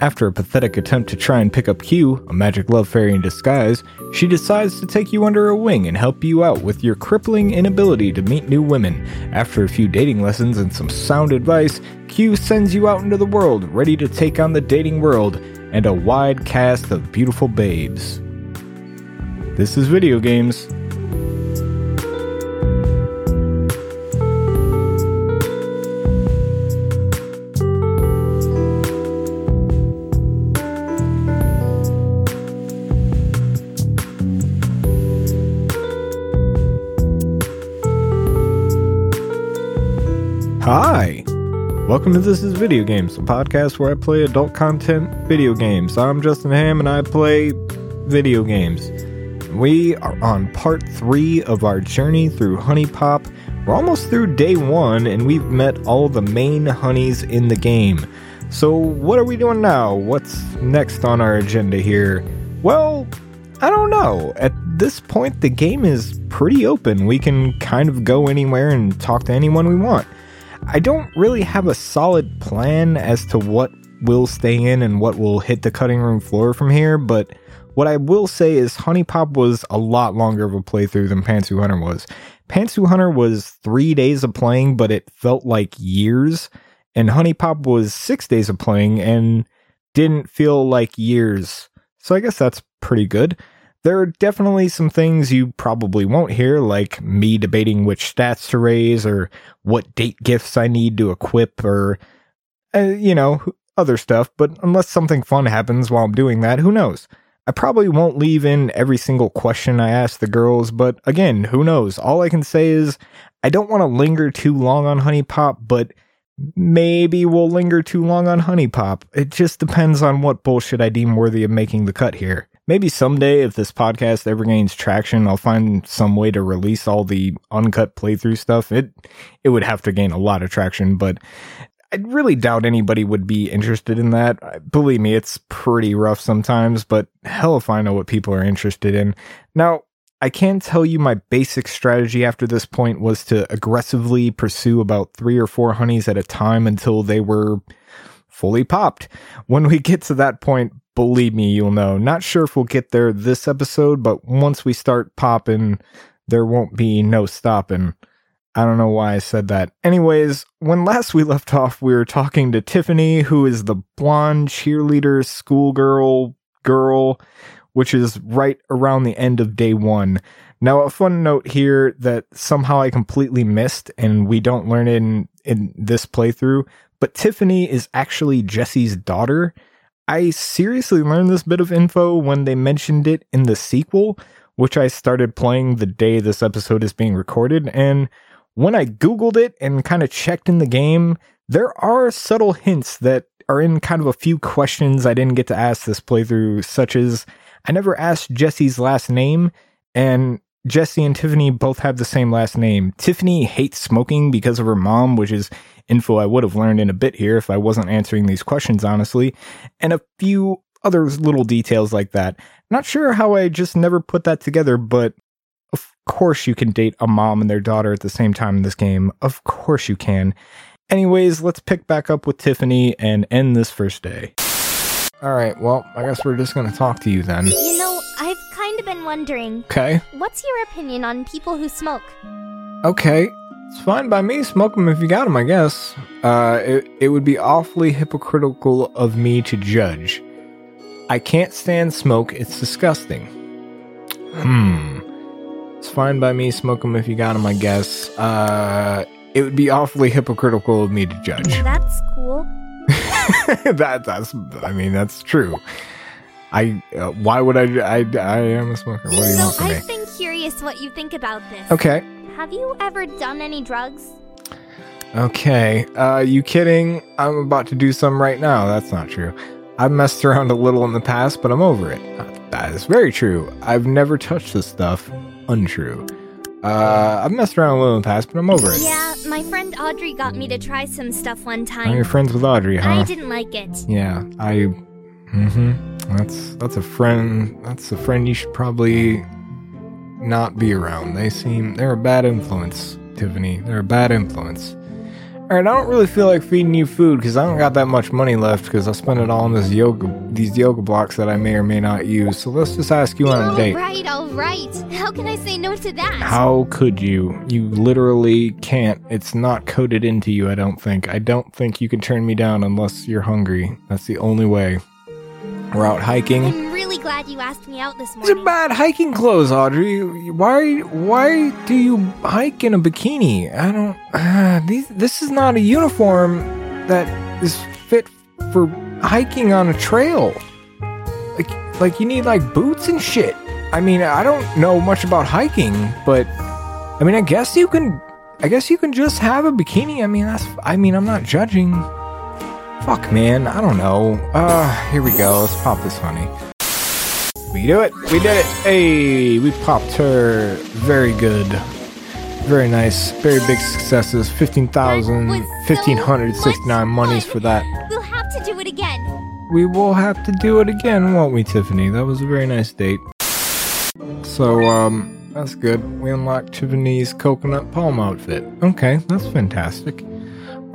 After a pathetic attempt to try and pick up Kyu, a magic love fairy in disguise, she decides to take you under her wing and help you out with your crippling inability to meet new women. After a few dating lessons and some sound advice, Kyu sends you out into the world, ready to take on the dating world and a wide cast of beautiful babes. This is video games. Welcome to This is Video Games, a podcast where I play adult content video games. I'm Justin Ham and I play video games. We are on part three of our journey through HuniePop. We're almost through day one and we've met all the main honeys in the game. So, what are we doing now? What's next on our agenda here? Well, I don't know. At this point, the game is pretty open. We can kind of go anywhere and talk to anyone we want. I don't really have a solid plan as to what will stay in and what will hit the cutting room floor from here, but what I will say is HuniePop was a lot longer of a playthrough than Pantsu Hunter was. Pantsu Hunter was three days of playing, but it felt like years, and HuniePop was six days of playing and didn't feel like years. So I guess that's pretty good. There are definitely some things you probably won't hear, like me debating which stats to raise, or what date gifts I need to equip, or, uh, you know, other stuff. But unless something fun happens while I'm doing that, who knows? I probably won't leave in every single question I ask the girls, but again, who knows? All I can say is I don't want to linger too long on HuniePop, but maybe we'll linger too long on HuniePop. It just depends on what bullshit I deem worthy of making the cut here maybe someday if this podcast ever gains traction i'll find some way to release all the uncut playthrough stuff. It it would have to gain a lot of traction but i really doubt anybody would be interested in that. Believe me it's pretty rough sometimes but hell if i know what people are interested in. Now I can tell you my basic strategy after this point was to aggressively pursue about three or four honeys at a time until they were fully popped. When we get to that point, believe me, you'll know. Not sure if we'll get there this episode, but once we start popping, there won't be no stopping. I don't know why I said that. Anyways, when last we left off, we were talking to Tiffany, who is the blonde cheerleader schoolgirl girl, which is right around the end of day one. Now, a fun note here that somehow I completely missed, and we don't learn in, in this playthrough, but Tiffany is actually Jessie's daughter, I seriously learned this bit of info when they mentioned it in the sequel, which I started playing the day this episode is being recorded. And when I Googled it and kind of checked in the game, there are subtle hints that are in kind of a few questions I didn't get to ask this playthrough, such as I never asked Jessie's last name, and Jessie and Tiffany both have the same last name. Tiffany hates smoking because of her mom, which is info I would have learned in a bit here if I wasn't answering these questions honestly, and a few other little details like that. Not sure how I just never put that together, but of course you can date a mom and their daughter at the same time in this game. Of course you can. Anyways, let's pick back up with Tiffany and end this first day. All right, well, I guess we're just going to talk to you then. You know, I've kind of been wondering. Okay. What's your opinion on people who smoke? Okay, it's fine by me. Smoke them if you got them, I guess. Uh, it, it would be awfully hypocritical of me to judge. I can't stand smoke. It's disgusting. Hmm. It's fine by me. Smoke them if you got them, I guess. Uh, it would be awfully hypocritical of me to judge. That's cool. that that's. I mean, that's true. I. Uh, why would I, I? I am a smoker. What do you so want from? I've been curious what you think about this. Okay. Have you ever done any drugs? Okay. Uh, you kidding? I'm about to do some right now. That's not true. I've messed around a little in the past, but I'm over it. Uh, that is very true. I've never touched this stuff. Untrue. Uh, I've messed around a little in the past, but I'm over it. Yeah, my friend Audrey got me to try some stuff one time. you're friends with Audrey, huh? I didn't like it. Yeah, I. Mm-hmm. That's that's a friend. That's a friend you should probably not be around. They seem they're a bad influence, Tiffany. They're a bad influence. All right, I don't really feel like feeding you food because I don't got that much money left because I spent it all on this yoga, these yoga blocks that I may or may not use. So let's just ask you on a date. right, all right. How can I say no to that? How could you? You literally can't. It's not coded into you, I don't think. I don't think you can turn me down unless you're hungry. That's the only way. We're out hiking. I'm really glad you asked me out this These are morning. bad hiking clothes, Audrey. Why? Why do you hike in a bikini? I don't. Uh, these. This is not a uniform that is fit for hiking on a trail. Like, like you need like boots and shit. I mean, I don't know much about hiking, but I mean, I guess you can. I guess you can just have a bikini. I mean, that's. I mean, I'm not judging. Fuck, man. I don't know. Uh, here we go. Let's pop this honey. We do it. We did it. Hey, we popped her. Very good. Very nice. Very big successes. 15,000, That was so 1,569 monies for that. We'll have to do it again. We will have to do it again, won't we, Tiffany? That was a very nice date. So, um, that's good. We unlocked Tiffany's coconut palm outfit. Okay, that's fantastic.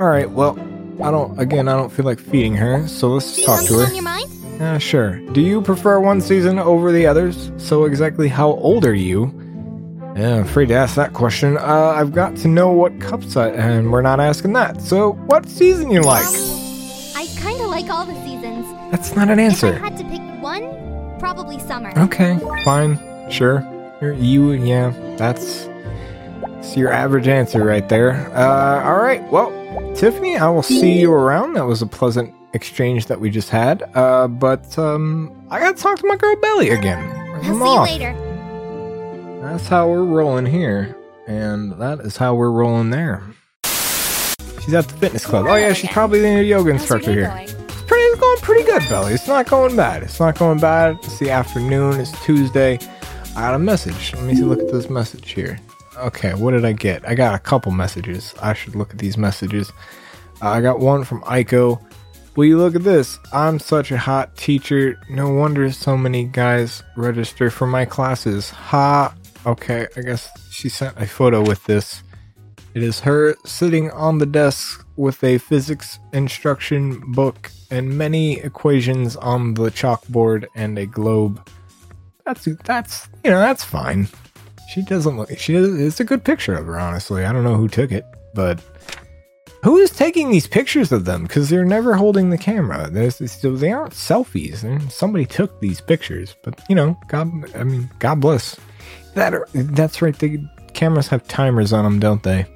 Alright, well, I don't, again, I don't feel like feeding her, so let's just talk to her. on your mind? Uh, sure. Do you prefer one season over the others? So exactly how old are you? Yeah, I'm afraid to ask that question. Uh, I've got to know what cups I, and we're not asking that. So, what season you like? I kind of like all the seasons. That's not an answer. If I had to pick one, probably summer. Okay, fine, sure. You're, you, yeah, that's, that's your average answer right there. Uh, all right. Well, Tiffany, I will see you around. That was a pleasant exchange that we just had. Uh, but um, I got to talk to my girl Beli again. I'll see you later. That's how we're rolling here, and that is how we're rolling there. She's at the fitness club. Oh yeah, she's probably the new yoga instructor here. It's pretty, it's going pretty good, Beli. It's not going bad. It's not going bad. It's the afternoon. It's Tuesday. I got a message. Let me see. Look at this message here. Okay, what did I get? I got a couple messages. I should look at these messages. Uh, I got one from Aiko. Will you look at this? I'm such a hot teacher. No wonder so many guys register for my classes. Ha. Okay, I guess she sent a photo with this. It is her sitting on the desk with a physics instruction book and many equations on the chalkboard and a globe. That's that's you know that's fine. She doesn't look. She does, it's a good picture of her. Honestly, I don't know who took it, but who is taking these pictures of them? Because they're never holding the camera. There's, they aren't selfies. Somebody took these pictures, but you know, God. I mean, God bless. That are, that's right. The cameras have timers on them, don't they?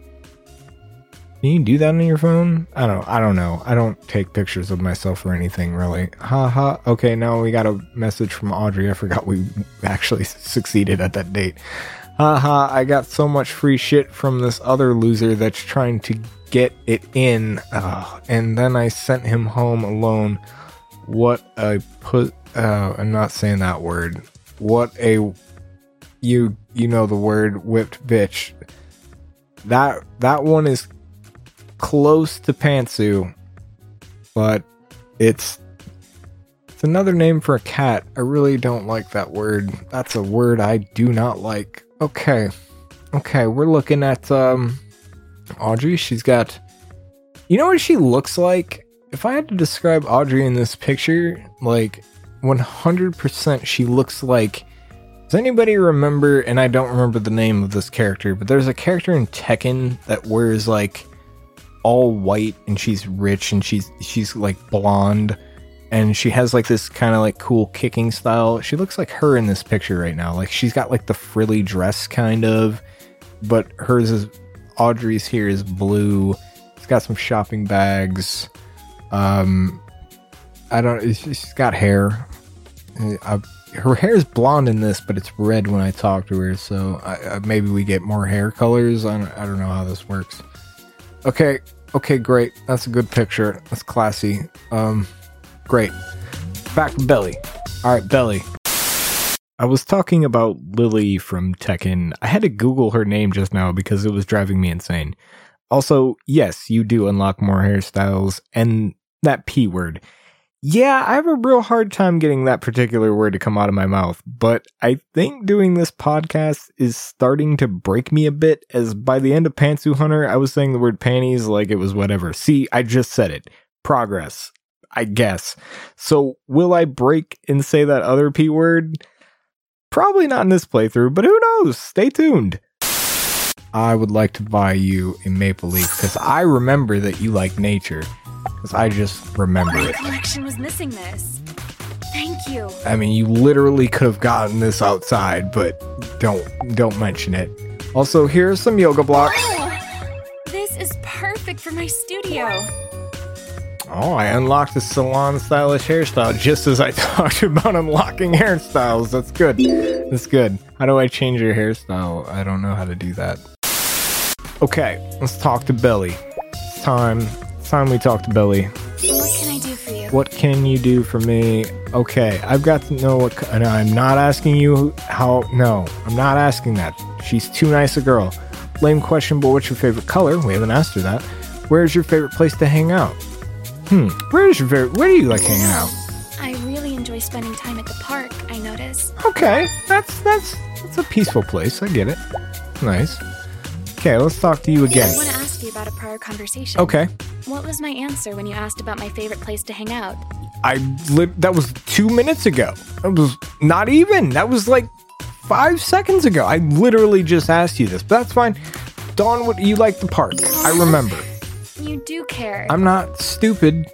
Can you do that on your phone? I don't. I don't know. I don't take pictures of myself or anything really. Ha ha. Okay, now we got a message from Audrey. I forgot we actually succeeded at that date. Ha ha. I got so much free shit from this other loser that's trying to get it in, Ugh. and then I sent him home alone. What a put. Uh, I'm not saying that word. What a you you know the word whipped bitch. That that one is close to pantsu, but it's it's another name for a cat. I really don't like that word. That's a word I do not like. Okay. Okay, we're looking at um Audrey. She's got You know what she looks like? If I had to describe Audrey in this picture, like 100% she looks like does anybody remember, and I don't remember the name of this character, but there's a character in Tekken that wears like all white and she's rich and she's she's like blonde and she has like this kind of like cool kicking style. She looks like her in this picture right now. Like she's got like the frilly dress kind of, but hers is Audrey's here is blue. It's got some shopping bags. Um I don't she's got hair. Uh, her hair is blonde in this, but it's red when I talk to her. So I, uh, maybe we get more hair colors. I don't, I don't know how this works. Okay, okay, great. That's a good picture. That's classy. Um, great. Back to Beli. All right, Beli. I was talking about Lili from Tekken. I had to Google her name just now because it was driving me insane. Also, yes, you do unlock more hairstyles and that P word. Yeah, I have a real hard time getting that particular word to come out of my mouth, but I think doing this podcast is starting to break me a bit as by the end of Pantsu Hunter, I was saying the word panties like it was whatever. See, I just said it. Progress, I guess. So will I break and say that other P word? Probably not in this playthrough, but who knows? Stay tuned. I would like to buy you a maple leaf because I remember that you like nature. Because I just remember My it. collection was missing this. Thank you. I mean, you literally could have gotten this outside, but don't don't mention it. Also, here's some yoga blocks. Oh, this is perfect for my studio. Oh, I unlocked the salon stylish hairstyle just as I talked about unlocking hairstyles. That's good. That's good. How do I change your hairstyle? I don't know how to do that. Okay, let's talk to Beli. It's time. It's time we talk to Beli. What can I do for you? What can you do for me? Okay, I've got to know what. And I'm not asking you how. No, I'm not asking that. She's too nice a girl. Lame question, but what's your favorite color? We haven't asked her that. Where's your favorite place to hang out? Hmm. Where's your favorite? Where do you like hanging out? I really enjoy spending time at the park, I notice. Okay, that's that's that's a peaceful place. I get it. Nice. Okay, let's talk to you again. I want to ask you about a prior conversation. Okay. What was my answer when you asked about my favorite place to hang out? I li- that was two minutes ago. That was not even. That was like five seconds ago. I literally just asked you this, but that's fine. Dawn, what you like the park? I remember. You do care. I'm not stupid.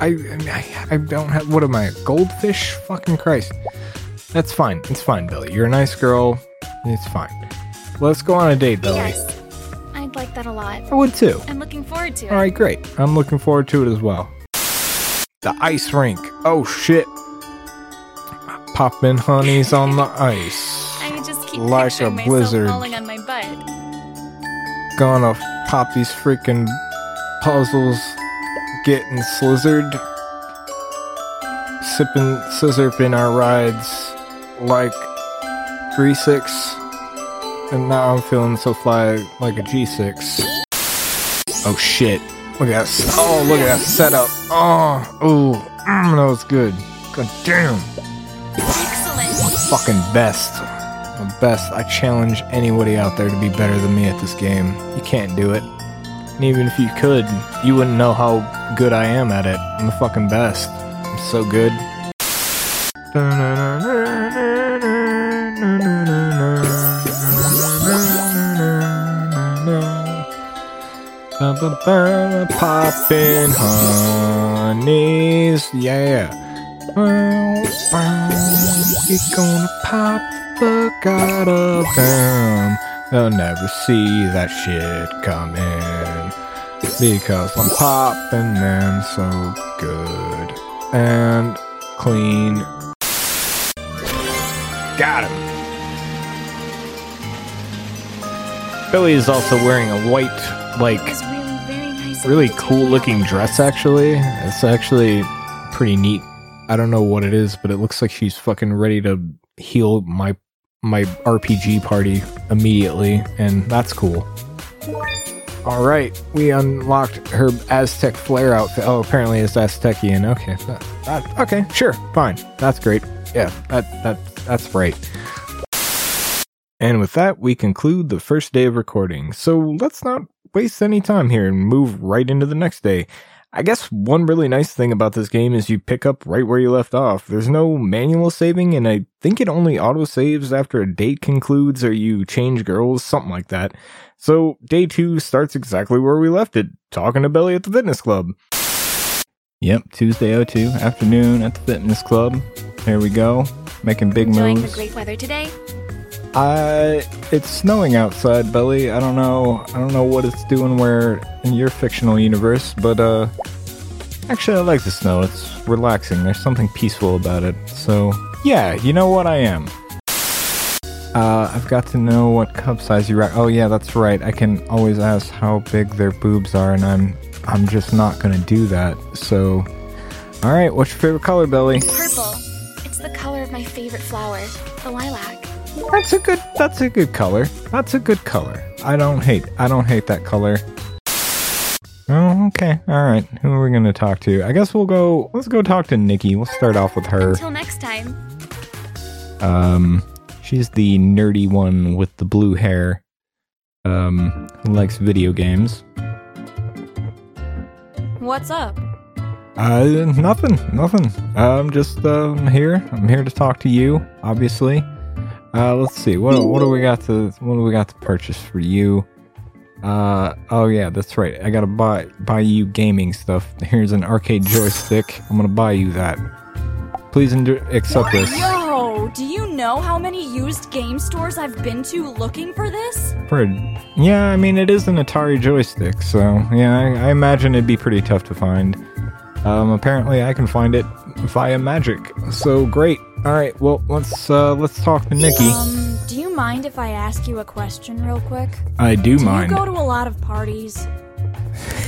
I, I I don't have. What am I? Goldfish? Fucking Christ. That's fine. It's fine, Billy. You're a nice girl. It's fine. Let's go on a date, Billy. yes. I'd like that a lot. I would too. I'm looking forward to it. All right, great. I'm looking forward to it as well. The ice rink. Oh shit. Poppin' honeys on the ice. I just keep Like a blizzard. falling on my butt. Gonna pop these freaking puzzles. Getting slizzard. Sipping scissor in our rides like 3-6. And now I'm feeling so fly like a G6. Oh shit. Look at that. Oh, look at that setup. Oh, ooh. Mm, that was good. God damn. Excellent. Fucking best. The best. I challenge anybody out there to be better than me at this game. You can't do it. And even if you could, you wouldn't know how good I am at it. I'm the fucking best. I'm so good. Poppin' honeys, yeah. We gonna pop the god of them. They'll never see that shit coming because I'm popping them so good and clean. Got him. Billy is also wearing a white, like, really very nice. of really you to take cool me out looking dress actually it's actually pretty neat i don't know what it is but it looks like she's fucking ready to heal my my rpg party immediately and that's cool all right we unlocked her aztec flare outfit. Oh apparently it's aztecian okay that, that- okay sure fine. That's great. Yeah that that that's right. And with that, we conclude the first day of recording. So let's not waste any time here and move right into the next day. I guess one really nice thing about this game is you pick up right where you left off. There's no manual saving, and I think it only auto saves after a date concludes or you change girls, something like that. So day two starts exactly where we left it, talking to Beli at the fitness club. Yep, Tuesday 02, afternoon at the fitness club. Here we go, making big Enjoying moves. the great weather today? Uh, it's snowing outside, Beli. I don't know. I don't know what it's doing where in your fictional universe, but uh, actually, I like the snow. It's relaxing. There's something peaceful about it. So yeah, you know what I am. Uh, I've got to know what cup size you rock. Oh yeah, that's right. I can always ask how big their boobs are, and I'm I'm just not gonna do that. So, all right. What's your favorite color, Beli? Purple. It's the color of my favorite flower, the lilac. That's a good. That's a good color. That's a good color. I don't hate. I don't hate that color. Oh, okay. All right. Who are we going to talk to? I guess we'll go. Let's go talk to Nikki. We'll start off with her. Until next time. Um, she's the nerdy one with the blue hair. Um, who likes video games. What's up? Uh, nothing, nothing. I'm just I'm here. I'm here to talk to you. Obviously. Uh, let's see. What what do we got to what do we got to purchase for you? Uh, oh yeah, that's right. I gotta buy buy you gaming stuff. Here's an arcade joystick. I'm gonna buy you that. Please endu- accept this. Yo, do you know how many used game stores I've been to looking for this? For yeah, I mean it is an Atari joystick, so yeah, I, I imagine it'd be pretty tough to find. Um, apparently I can find it via magic. So great. All right, well let's uh, let's talk to Nikki. Um, do you mind if I ask you a question real quick? I do Do mind. you go to a lot of parties?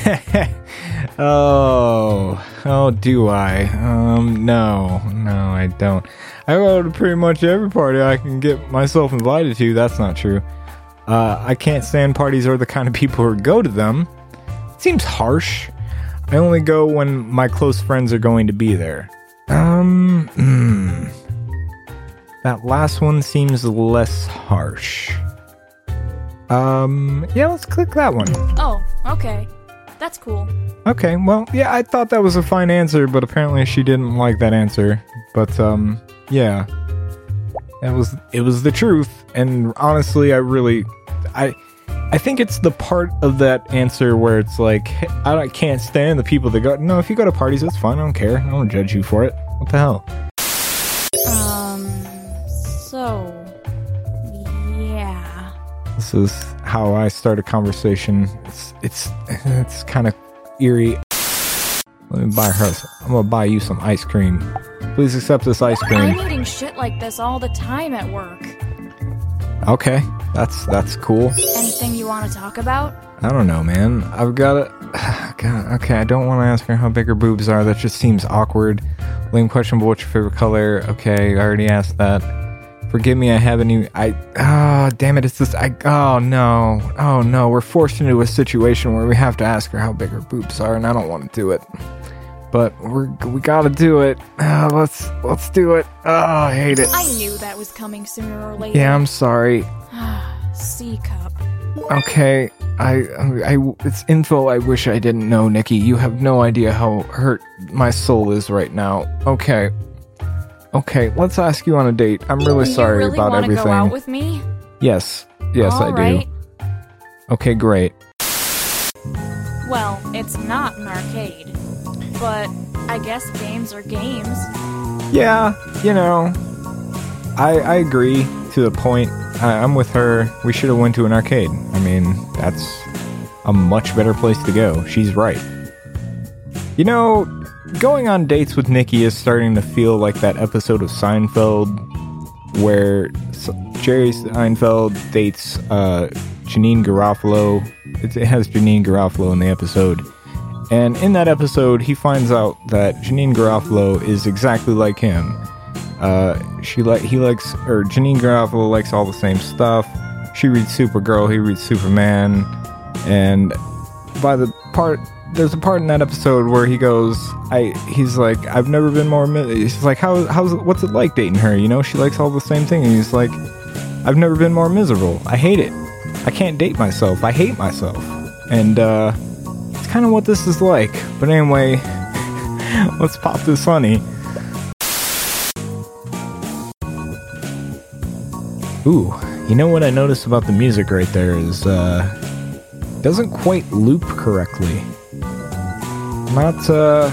oh, oh, do I? Um, no, no, I don't. I go to pretty much every party I can get myself invited to. That's not true. Uh, I can't stand parties or the kind of people who go to them. It seems harsh. I only go when my close friends are going to be there. Um, hmm. That last one seems less harsh. Um, yeah, let's click that one. Oh, okay. That's cool. Okay, well, yeah, I thought that was a fine answer, but apparently she didn't like that answer. But um, yeah, It was it was the truth. And honestly, I really, I, I think it's the part of that answer where it's like I don't- can't stand the people that go. No, if you go to parties, that's fine. I don't care. I don't judge you for it. What the hell? Um, so. Yeah. This is how I start a conversation. It's it's it's kind of eerie. Let me buy her. I'm gonna buy you some ice cream. Please accept this ice cream. I'm eating shit like this all the time at work. Okay, that's that's cool. Anything you want to talk about? I don't know, man. I've got it. God, okay, I don't want to ask her how big her boobs are. That just seems awkward. Lame question, but what's your favorite color? Okay, I already asked that. Forgive me, I haven't even. I. Oh, damn it! It's this. I. Oh no! Oh no! We're forced into a situation where we have to ask her how big her boobs are, and I don't want to do it. But we're we gotta do it. Ah, let's let's do it. Oh, I hate it. I knew that was coming sooner or later. Yeah, I'm sorry. C cup. Okay, I, I, it's info I wish I didn't know, Nikki. You have no idea how hurt my soul is right now. Okay, okay, let's ask you on a date. I'm really you sorry really about everything. Go out with me? yes, yes, I do. Okay, great. Well, it's not an arcade, but I guess games are games. Yeah, you know, I, I agree to the point. I, I'm with her. We should have went to an arcade. I mean, that's a much better place to go. She's right. You know, going on dates with Nikki is starting to feel like that episode of Seinfeld where Jerry Seinfeld dates uh, Janeane Garofalo. It, has Janeane Garofalo in the episode. And in that episode, he finds out that Janeane Garofalo is exactly like him. Uh, she like he likes, or Janeane Garofalo likes all the same stuff. She reads Supergirl, he reads Superman, and by the part, there's a part in that episode where he goes, I, he's like, I've never been more. He's like, how, how's, what's it like dating her? You know, she likes all the same thing, and he's like, I've never been more miserable. I hate it. I can't date myself. I hate myself. And uh, it's kind of what this is like. But anyway, let's pop this honey. Ooh, you know what I noticed about the music right there is uh doesn't quite loop correctly. Not uh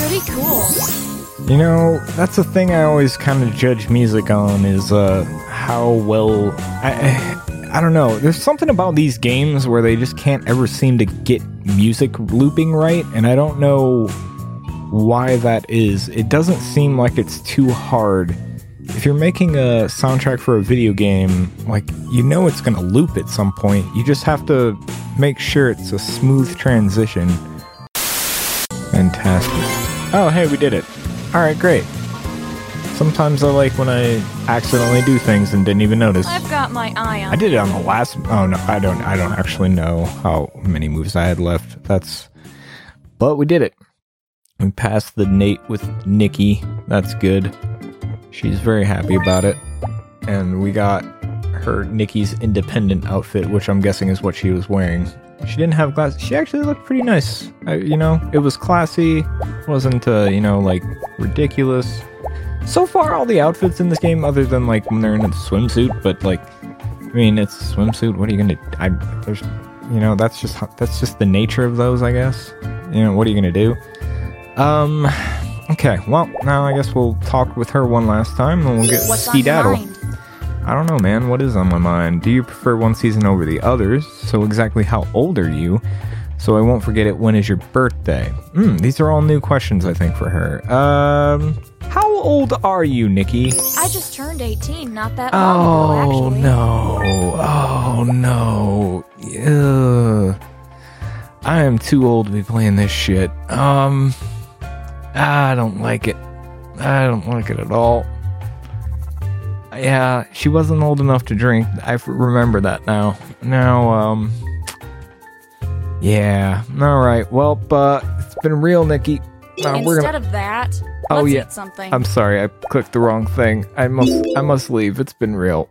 Pretty cool. you know, that's the thing I always kind of judge music on is uh, how well. I, I, I don't know. There's something about these games where they just can't ever seem to get music looping right, and I don't know why that is. It doesn't seem like it's too hard. If you're making a soundtrack for a video game, like, you know it's going to loop at some point. You just have to make sure it's a smooth transition. Fantastic. Oh, hey, we did it. All right, great. Sometimes I like when I accidentally do things and didn't even notice. I've got my eye on I did it on the last. Oh no, I don't. I don't actually know how many moves I had left. That's. But we did it. We passed the Nate with Nikki. That's good. She's very happy about it. And we got her Nikki's independent outfit, which I'm guessing is what she was wearing. She didn't have glasses. She actually looked pretty nice. I, you know, it was classy. wasn't uh, you know like ridiculous. So far, all the outfits in this game, other than like when they're in a swimsuit, but like, I mean, it's a swimsuit. What are you gonna? I there's, you know, that's just that's just the nature of those, I guess. You know, what are you gonna do? Um, okay. Well, now I guess we'll talk with her one last time, and we'll get What's on your skedaddle. I don't know, man. What is on my mind? Do you prefer one season over the others? So exactly how old are you? So I won't forget it. When is your birthday? Hmm, these are all new questions, I think, for her. Um, how old are you, Nikki? I just turned 18 not that long ago, Oh no! Oh no! Ugh. I am too old to be playing this shit. Um, I don't like it. I don't like it at all. Yeah, she wasn't old enough to drink. I f- remember that now. Now, um, yeah. All right. Well, uh, it's been real, Nikki. Uh, we're Instead gonna. of that, Oh, yeah. something. I'm sorry, I clicked the wrong thing. I must I must leave. It's been real.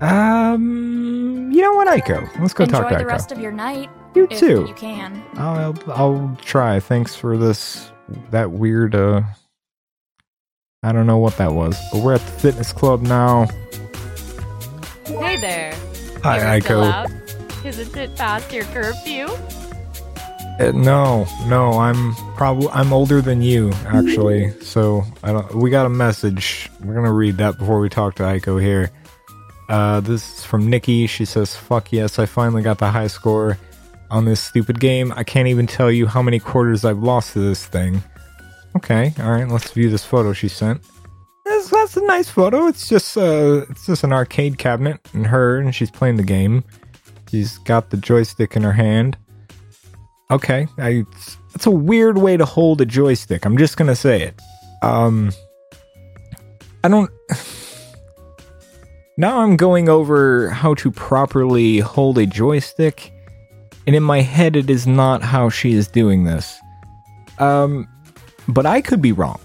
Um, you know what, Aiko? Let's go Enjoy talk to the rest of your night, you too. you can. I'll I'll try. Thanks for this that weird uh I don't know what that was, but we're at the fitness club now. Hey there. Hi, Aiko. Isn't it past your curfew? Uh, no, no, I'm probably I'm older than you actually. So I don't. We got a message. We're gonna read that before we talk to Aiko here. Uh, this is from Nikki. She says, "Fuck yes, I finally got the high score on this stupid game. I can't even tell you how many quarters I've lost to this thing." Okay, all right. Let's view this photo she sent. That's, that's a nice photo. It's just uh, it's just an arcade cabinet and her, and she's playing the game. She's got the joystick in her hand. Okay, I, it's a weird way to hold a joystick. I'm just gonna say it. Um, I don't. Now I'm going over how to properly hold a joystick, and in my head, it is not how she is doing this. Um, but I could be wrong.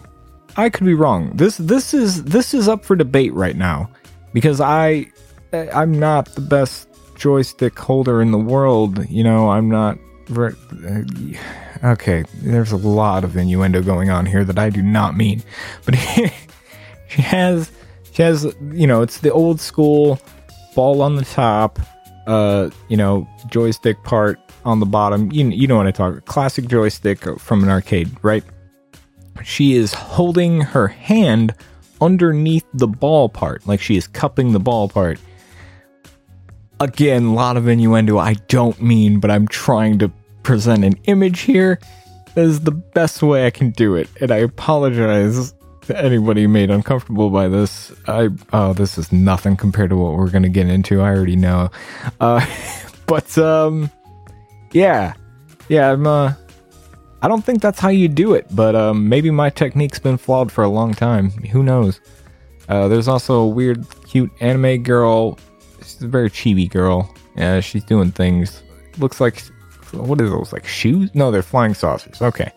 I could be wrong. This this is this is up for debate right now because I I'm not the best joystick holder in the world. You know, I'm not. Uh, okay, there's a lot of innuendo going on here that I do not mean, but she has she has you know it's the old school ball on the top, uh, you know joystick part on the bottom. You you know what I talk classic joystick from an arcade, right? She is holding her hand underneath the ball part, like she is cupping the ball part. Again, a lot of innuendo I don't mean, but I'm trying to present an image here. That is the best way I can do it, and I apologize to anybody made uncomfortable by this. I oh, this is nothing compared to what we're gonna get into. I already know. Uh, but um, yeah, yeah. I'm uh, I don't think that's how you do it, but um, maybe my technique's been flawed for a long time. Who knows? Uh, there's also a weird, cute anime girl. She's a very chibi girl. Yeah, she's doing things. Looks like what are those like shoes? No, they're flying saucers. Okay,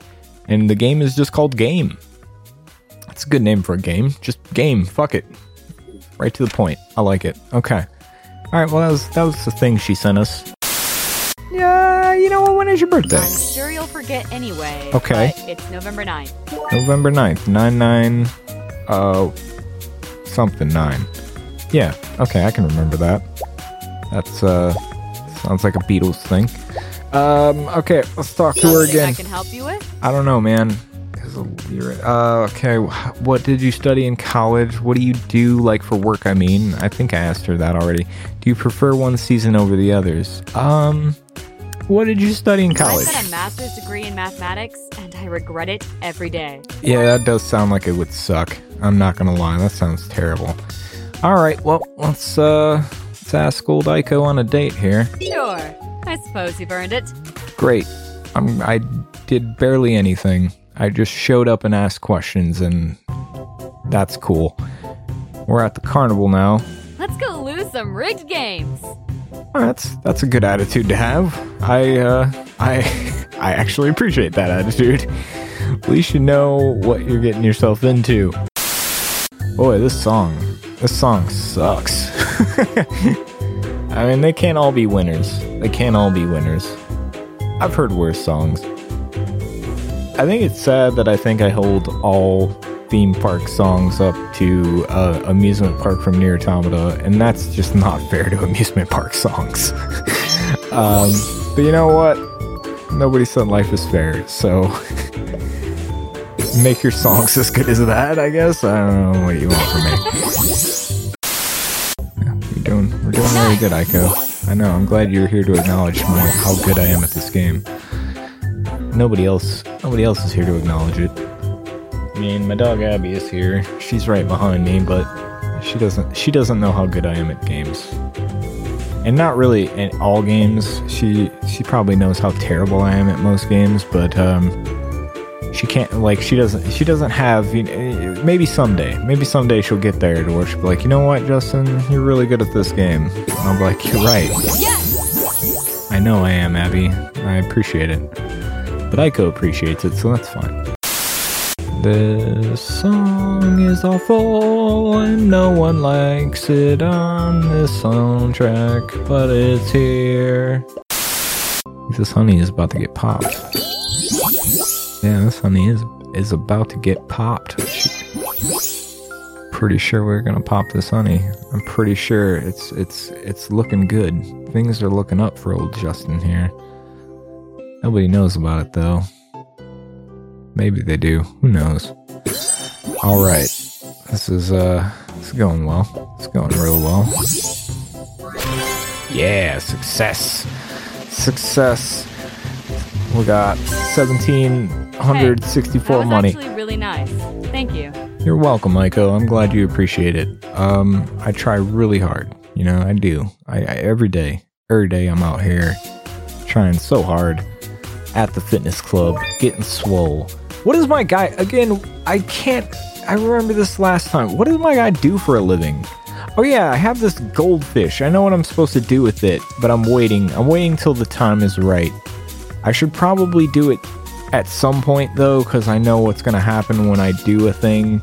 and the game is just called Game. That's a good name for a game. Just game. Fuck it. Right to the point. I like it. Okay. All right. Well, that was that was the thing she sent us. Yeah. You know what? When is your birthday? I'm sure you'll forget anyway. Okay. It's November 9th. November 9th, 9 9, uh, something 9. Yeah, okay, I can remember that. That's, uh, sounds like a Beatles thing. Um, okay, let's talk to her Something I again. can help you with? I don't know, man. 'Cause you're- Uh, okay, wh- what did you study in college? What do you do, like, for work? I mean, I think I asked her that already. Do you prefer one season over the others? Um, what did you study in college? I've got a master's degree in mathematics, and I regret it every day. Yeah, that does sound like it would suck. I'm not gonna lie, that sounds terrible. All right, well, let's uh, let's ask old Aiko on a date here. Sure. I suppose you've earned it. Great. I'm, I did barely anything. I just showed up and asked questions, and That's cool. We're at the carnival now. Let's go lose some rigged games. Well, that's that's a good attitude to have. I uh, I I actually appreciate that attitude. At least you know what you're getting yourself into. Boy, this song, this song sucks. I mean, they can't all be winners. They can't all be winners. I've heard worse songs. I think it's sad that I think I hold all theme park songs up to uh, amusement park from NieR: Automata and that's just not fair to amusement park songs. Um, but you know what? Nobody said life is fair so make your songs as good as that i guess? I don't know what you want from me. Yeah, we're doing we're doing really good Aiko. i know i'm glad you're here to acknowledge my how good i am at this game. Nobody else nobody else is here to acknowledge it mean, my dog Abby is here. She's right behind me, but she doesn't she doesn't know how good I am at games. And not really in all games. She she probably knows how terrible I am at most games, but um she can't like she doesn't she doesn't have you know, maybe someday maybe someday she'll get there to where she'll be like you know what justin you're really good at this game and i'll be like you're right Yes! i know i am abby i appreciate it but Aiko appreciates it so that's fine this song is awful and no one likes it on this soundtrack, but it's here. This honey is about to get popped. Yeah, this honey is is about to get popped. Pretty sure we're gonna pop this honey. I'm pretty sure it's it's it's looking good. Things are looking up for old Justin here. Nobody knows about it though. Maybe they do. Who knows? All right. This is uh this is going well. It's going real well. Yeah, success. Success. We got 1764 that was money. actually really nice. Thank you. You're welcome, Maiko. I'm glad you appreciate it. Um, I try really hard. You know, I do. I, I every day, every day, I'm out here trying so hard at the fitness club, getting swole. What does my guy? Again, I can't. I remember this last time. What does my guy do for a living? Oh yeah, I have this goldfish. I know what I'm supposed to do with it, but I'm waiting. I'm waiting till the time is right. I should probably do it at some point though, because I know what's gonna happen when I do a thing.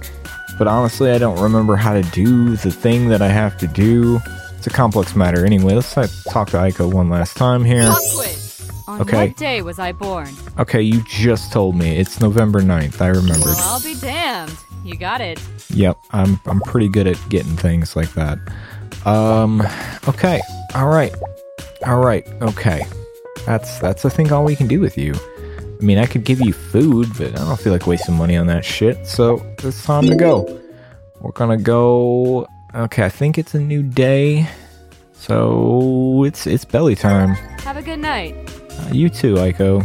But honestly, I don't remember how to do the thing that I have to do. It's a complex matter. Anyway, let's uh, talk to Aiko one last time here. Quiz. On Okay. what day was I born? Okay, you just told me. It's November 9th. I remembered. Well, I'll be damned. You got it. Yep, I'm I'm pretty good at getting things like that. Um okay. All right. All right. Okay. That's that's I think all we can do with you. I mean, I could give you food, but I don't feel like wasting money on that shit. So, it's time to go. We're going to go Okay, I think it's a new day. So, it's it's belly time. Have a good night. Uh, you too, Aiko.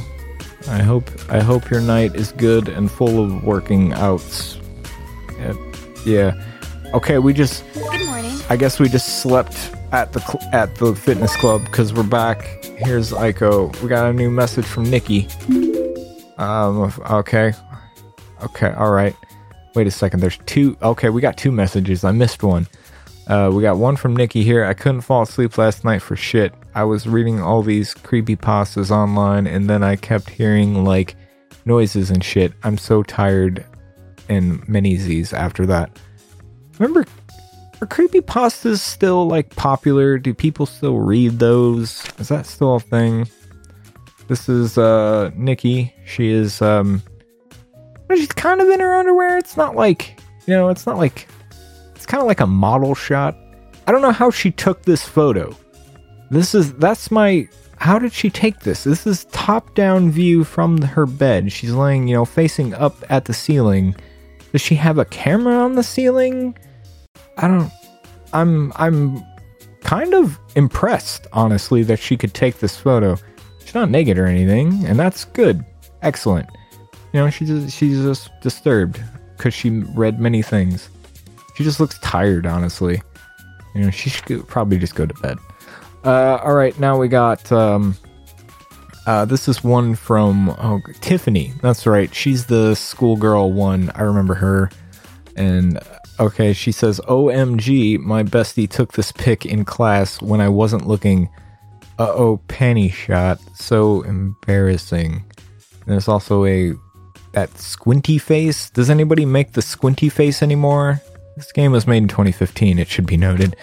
I hope I hope your night is good and full of working outs. Uh, yeah. Okay, we just Good morning. I guess we just slept at the cl- at the fitness club because we're back. Here's Aiko. We got a new message from Nikki. Um. Okay. Okay. All right. Wait a second. There's two. Okay, we got two messages. I missed one. Uh, we got one from Nikki here. I couldn't fall asleep last night for shit. I was reading all these creepy pastas online, and then I kept hearing like noises and shit. I'm so tired and many Z's after that. Remember are creepy pastas still like popular? Do people still read those? Is that still a thing? This is uh Nikki. She is um she's kind of in her underwear. It's not like you know, it's not like it's kind of like a model shot. I don't know how she took this photo. This is that's my how did she take this? This is top down view from her bed. She's laying, you know, facing up at the ceiling. Does she have a camera on the ceiling? I don't I'm I'm kind of impressed honestly that she could take this photo. She's not naked or anything, and that's good. Excellent. You know, she's just, she's just disturbed cuz she read many things. She just looks tired, honestly. You know, she should probably just go to bed. Uh, all right, now we got um, uh, this is one from oh, Tiffany. That's right. She's the schoolgirl one. I remember her. And okay, she says, OMG, my bestie took this pic in class when I wasn't looking. Uh oh, panty shot. So embarrassing. And there's also a that squinty face. Does anybody make the squinty face anymore? This game was made in 2015, it should be noted.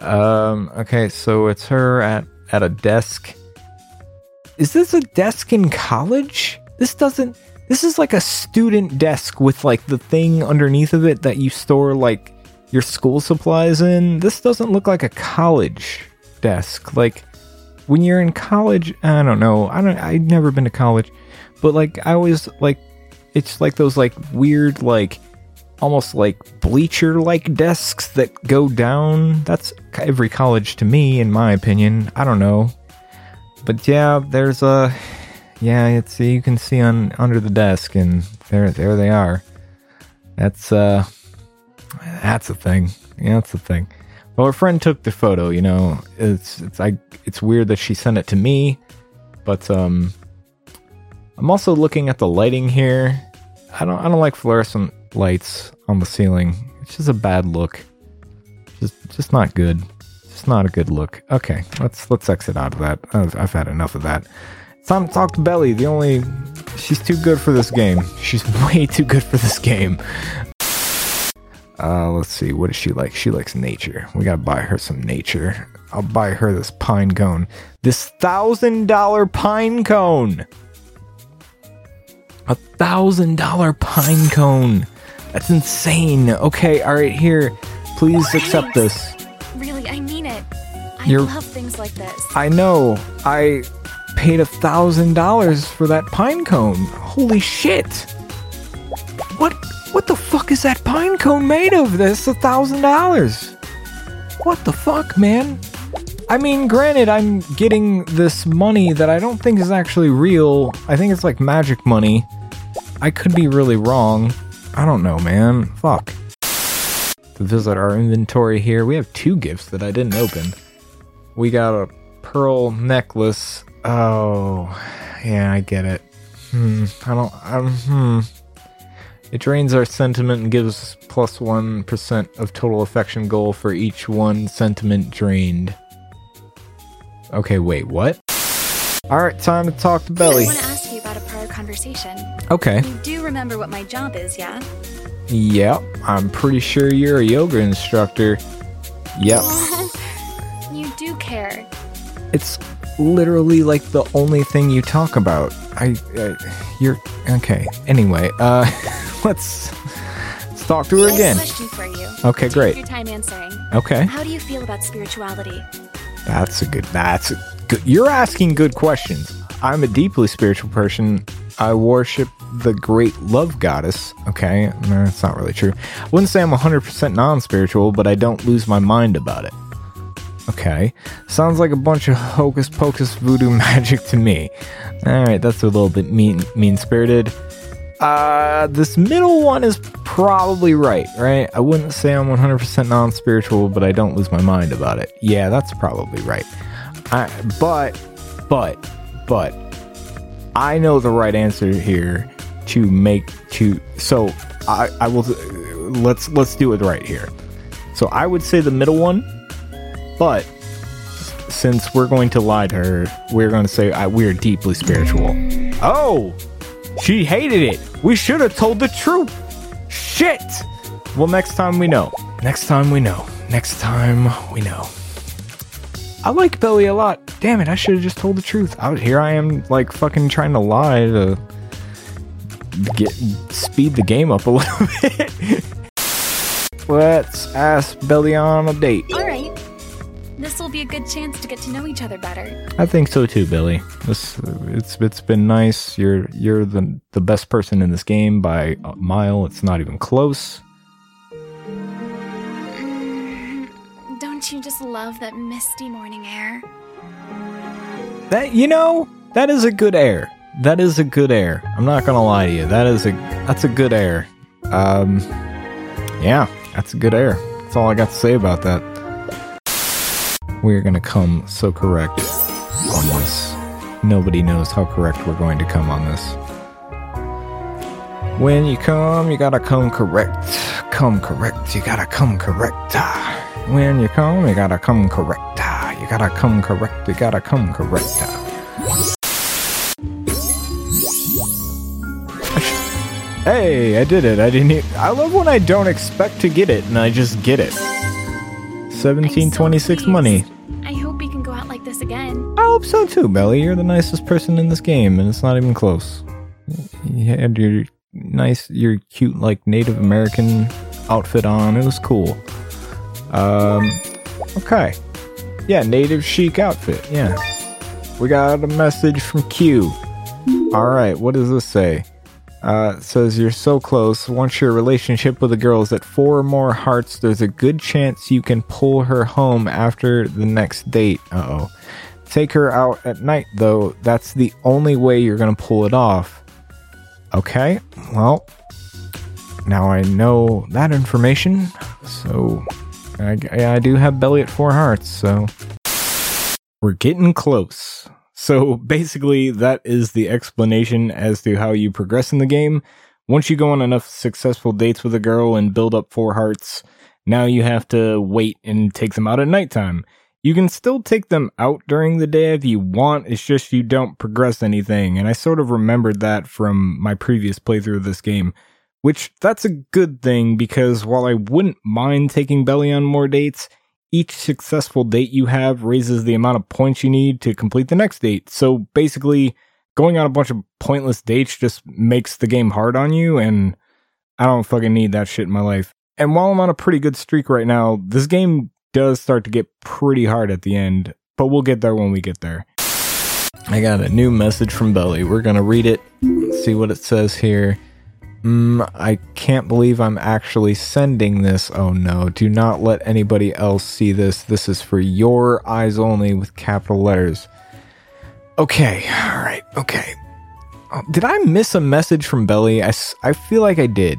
Um, okay, so it's her at at a desk. Is this a desk in college? This doesn't this is like a student desk with like the thing underneath of it that you store like your school supplies in. This doesn't look like a college desk. Like when you're in college, I don't know. I don't I've never been to college, but like I always like it's like those like weird like almost like bleacher like desks that go down. That's every college to me in my opinion. I don't know. But yeah, there's a yeah, it's you can see on under the desk, and there there they are. That's uh, that's a thing. Yeah, that's the thing. Well, her friend took the photo. You know, it's it's I it's weird that she sent it to me, but um, I'm also looking at the lighting here. I don't I don't like fluorescent lights on the ceiling. It's just a bad look. Just just not good. Just not a good look. Okay, let's let's exit out of that. I've, I've had enough of that. Time to talk to Beli. The only she's too good for this game. She's way too good for this game. Uh, let's see. What does she like? She likes nature. We gotta buy her some nature. I'll buy her this pine cone. This thousand dollar pine cone. A thousand dollar pine cone. That's insane. Okay, all right, here. Please accept this. Really, I mean it. I You're- love things like this. I know. I paid a thousand dollars for that pine cone. Holy shit! What? What the fuck is that pine cone made of? That's a thousand dollars. What the fuck, man? I mean, granted, I'm getting this money that I don't think is actually real. I think it's like magic money. I could be really wrong. I don't know, man. Fuck. To visit our inventory here, we have two gifts that I didn't open. We got a pearl necklace. Oh, yeah, I get it. Hmm, I don't. Um, hmm. It drains our sentiment and gives plus one percent of total affection goal for each one sentiment drained. Okay, wait, what? All right, time to talk to Beli. Conversation. Okay. You do remember what my job is, yeah? Yep, I'm pretty sure you're a yoga instructor. Yep. You do care. It's literally like the only thing you talk about. I, uh, you're okay. Anyway, uh, let's let's talk to her I again. question for you. Okay, Take great. your time answering. Okay, How do you feel about spirituality? that's a good. That's a good. You're asking good questions. I'm a deeply spiritual person. I worship the great love goddess. Okay, that's not really true. I wouldn't say I'm 100% non-spiritual, but I don't lose my mind about it. Okay. Sounds like a bunch of hocus pocus voodoo magic to me. Alright, that's a little bit mean mean spirited. Uh this middle one is probably right, right? I wouldn't say I'm 100% non spiritual, but I don't lose my mind about it. Yeah, that's probably right. I, but, but, but, I know the right answer here to make to so I I will let's let's do it right here. So I would say the middle one, but since we're going to lie to her, we're going to say uh, we're deeply spiritual. Oh, she hated it. We should have told the truth. Shit. Well, next time we know. Next time we know. Next time we know. I like Beli a lot. Damn it, I should have just told the truth. Out here I am like fucking trying to lie to get speed the game up a little bit. Let's ask Beli on a date. All right. This will be a good chance to get to know each other better. I think so too, Billy. This it's it's been nice. You're you're the the best person in this game by a mile. It's not even close. Don't you just love that misty morning air? That you know, that is a good air. That is a good air. I'm not gonna lie to you. That is a that's a good air. Um, yeah, that's a good air. That's all I got to say about that. We're gonna come so correct on this. Nobody knows how correct we're going to come on this. When you come, you gotta come correct. come correct. You gotta come correct. When you come, you gotta come correct. ah. You gotta come correct. You gotta come correct. Hey, I did it. I didn't. I love when I don't expect to get it and I just get it. I'm so 1726 money. I hope we can go out like this again. I hope so too, Beli. You're the nicest person in this game, and it's not even close. You had your nice, your cute, like Native American outfit on. It was cool. Um, okay. Yeah, native chic outfit. Yeah. We got a message from Kyu. All right, what does this say? Uh, says you're so close. Once your relationship with a girl is at four or more hearts, there's a good chance you can pull her home after the next date. Uh oh. Take her out at night, though. That's the only way you're gonna pull it off. Okay, well, now I know that information. So, I, I do have Beli at four hearts, so. We're getting close. So basically, that is the explanation as to how you progress in the game. Once you go on enough successful dates with a girl and build up four hearts, now you have to wait and take them out at nighttime. You can still take them out during the day if you want, it's just you don't progress anything. And I sort of remembered that from my previous playthrough of this game, which that's a good thing because while I wouldn't mind taking Beli on more dates, each successful date you have raises the amount of points you need to complete the next date. So basically, going on a bunch of pointless dates just makes the game hard on you, and I don't fucking need that shit in my life. And while I'm on a pretty good streak right now, this game does start to get pretty hard at the end, but we'll get there when we get there. I got a new message from Beli. We're gonna read it, see what it says here. Mm, I can't believe I'm actually sending this. Oh no, do not let anybody else see this. This is for your eyes only with capital letters. Okay, alright, okay. Oh, did I miss a message from Beli? I, I feel like I did.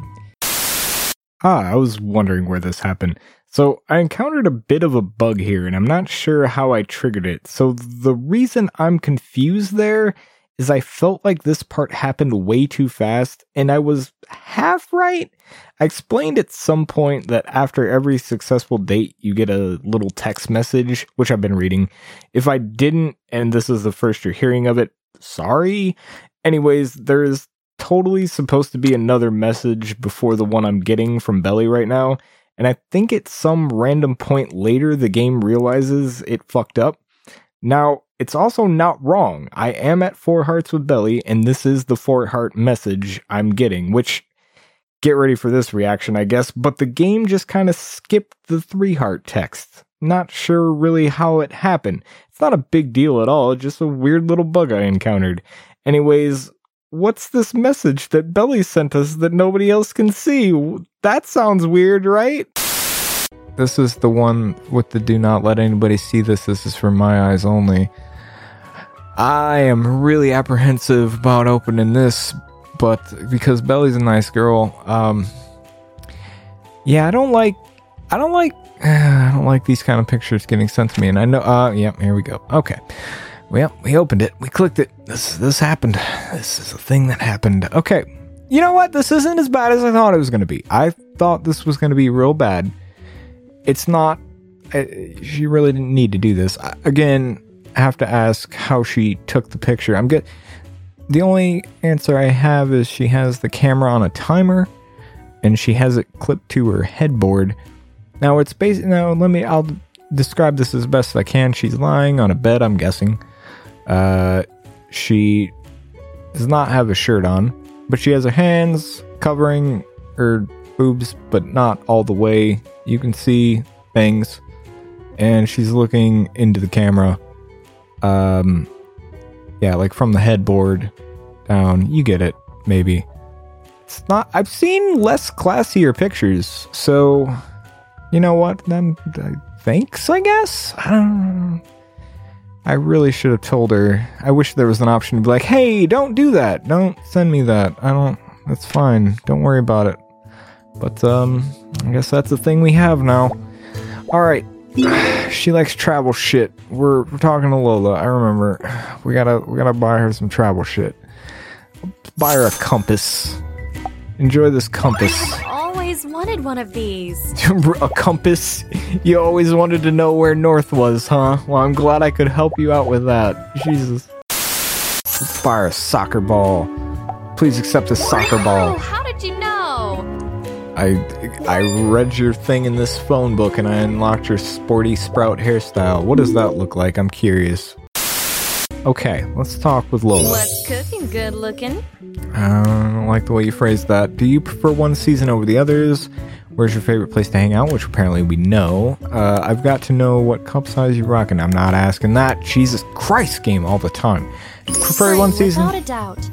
Ah, I was wondering where this happened. So I encountered a bit of a bug here, and I'm not sure how I triggered it. So the reason I'm confused there is I felt like this part happened way too fast, and I was half right. I explained at some point that after every successful date, you get a little text message, which I've been reading. If I didn't, and this is the first you're hearing of it, sorry. Anyways, there is totally supposed to be another message before the one I'm getting from Beli right now. And I think at some random point later, the game realizes it fucked up. Now, it's also not wrong. I am at four hearts with Beli, and this is the four heart message I'm getting, which get ready for this reaction, I guess. But the game just kind of skipped the three heart text. Not sure really how it happened. It's not a big deal at all, just a weird little bug I encountered. Anyways, what's this message that Beli sent us that nobody else can see? That sounds weird, right? This is the one with the do not let anybody see this. This is for my eyes only. I am really apprehensive about opening this, but because Beli's a nice girl, um, yeah, I don't like, I don't like, I don't like these kind of pictures getting sent to me. And I know, uh, yeah, here we go. Okay, well, we opened it, we clicked it. This, this happened. This is a thing that happened. Okay, you know what? This isn't as bad as I thought it was going to be. I thought this was going to be real bad. It's not. She really didn't need to do this. Again, I have to ask how she took the picture. I'm good. The only answer I have is she has the camera on a timer, and she has it clipped to her headboard. Now it's basic. Now let me. I'll describe this as best as I can. She's lying on a bed. I'm guessing. Uh, she does not have a shirt on, but she has her hands covering her boobs, but not all the way. You can see things, and she's looking into the camera. Um, yeah, like from the headboard down. You get it, maybe. It's not. I've seen less classier pictures, so you know what? Then uh, thanks, I guess. I don't. know. I really should have told her. I wish there was an option to be like, "Hey, don't do that. Don't send me that. I don't. That's fine. Don't worry about it." But um, I guess that's the thing we have now. All right. She likes travel shit. We're, we're talking to Lola. I remember. We gotta we gotta buy her some travel shit. Buy her a compass. Enjoy this compass. Always always wanted one of these. a compass? You always wanted to know where north was, huh? Well, I'm glad I could help you out with that. Jesus. Fire a soccer ball. Please accept a soccer ball. how did you know? I I read your thing in this phone book and I unlocked your sporty sprout hairstyle. What does that look like? I'm curious. Okay, let's talk with Lola. What's cooking good looking? I don't like the way you phrased that. Do you prefer one season over the others? Where's your favorite place to hang out? Which apparently we know. Uh, I've got to know what cup size you're rocking. I'm not asking that. Jesus Christ, game all the time. Prefer one season? Without a doubt.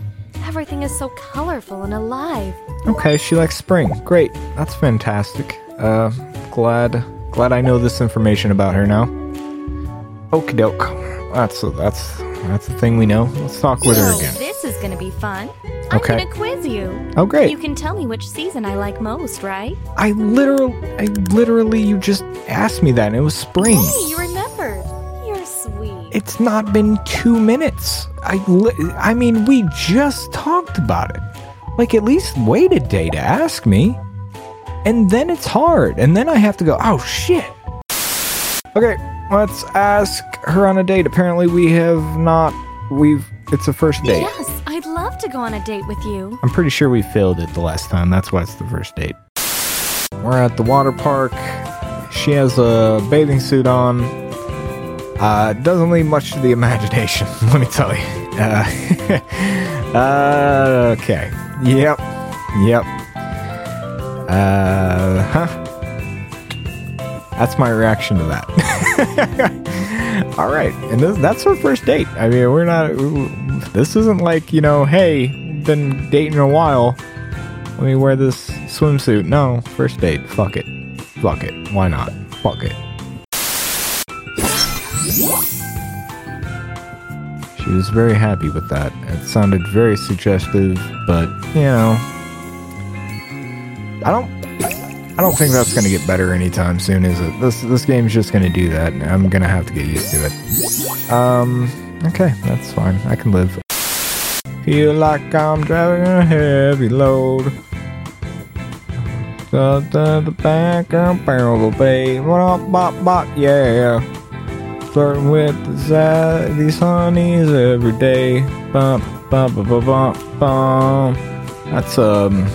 Everything is so colorful and alive. Okay, she likes spring. Great. That's fantastic. Uh, glad glad I know this information about her now. Okie doke. That's that's that's the thing we know. Let's talk with her So again. this is gonna be fun. I'm gonna quiz you. Oh great. You can tell me which season I like most, right? I literally I literally you just asked me that and it was spring. Hey, you remembered. It's not been 2 minutes. I I mean, we just talked about it. Like at least wait a day to ask me. And then it's hard. And then I have to go, "Oh shit." Okay, let's ask her on a date. Apparently we have not we've it's a first date. Yes, I'd love to go on a date with you. I'm pretty sure we failed it the last time. That's why it's the first date. We're at the water park. She has a bathing suit on. Uh, doesn't leave much to the imagination, let me tell you. Uh, uh, okay. Yep. Yep. Uh huh. That's my reaction to that. All right, and this, that's our first date. I mean, we're not. This isn't like you know, hey, been dating a while. Let me wear this swimsuit. No, first date. Fuck it. Fuck it. Why not? Fuck it. She was very happy with that. It sounded very suggestive, but you know, I don't. I don't think that's gonna get better anytime soon, is it? This this game's just gonna do that. I'm gonna have to get used to it. Um. Okay, that's fine. I can live. Feel like I'm driving a heavy load. The, the back bop, bop, yeah. Flirting with the, these honeys every day. Bump, bump, bump, bump, bump. That's um,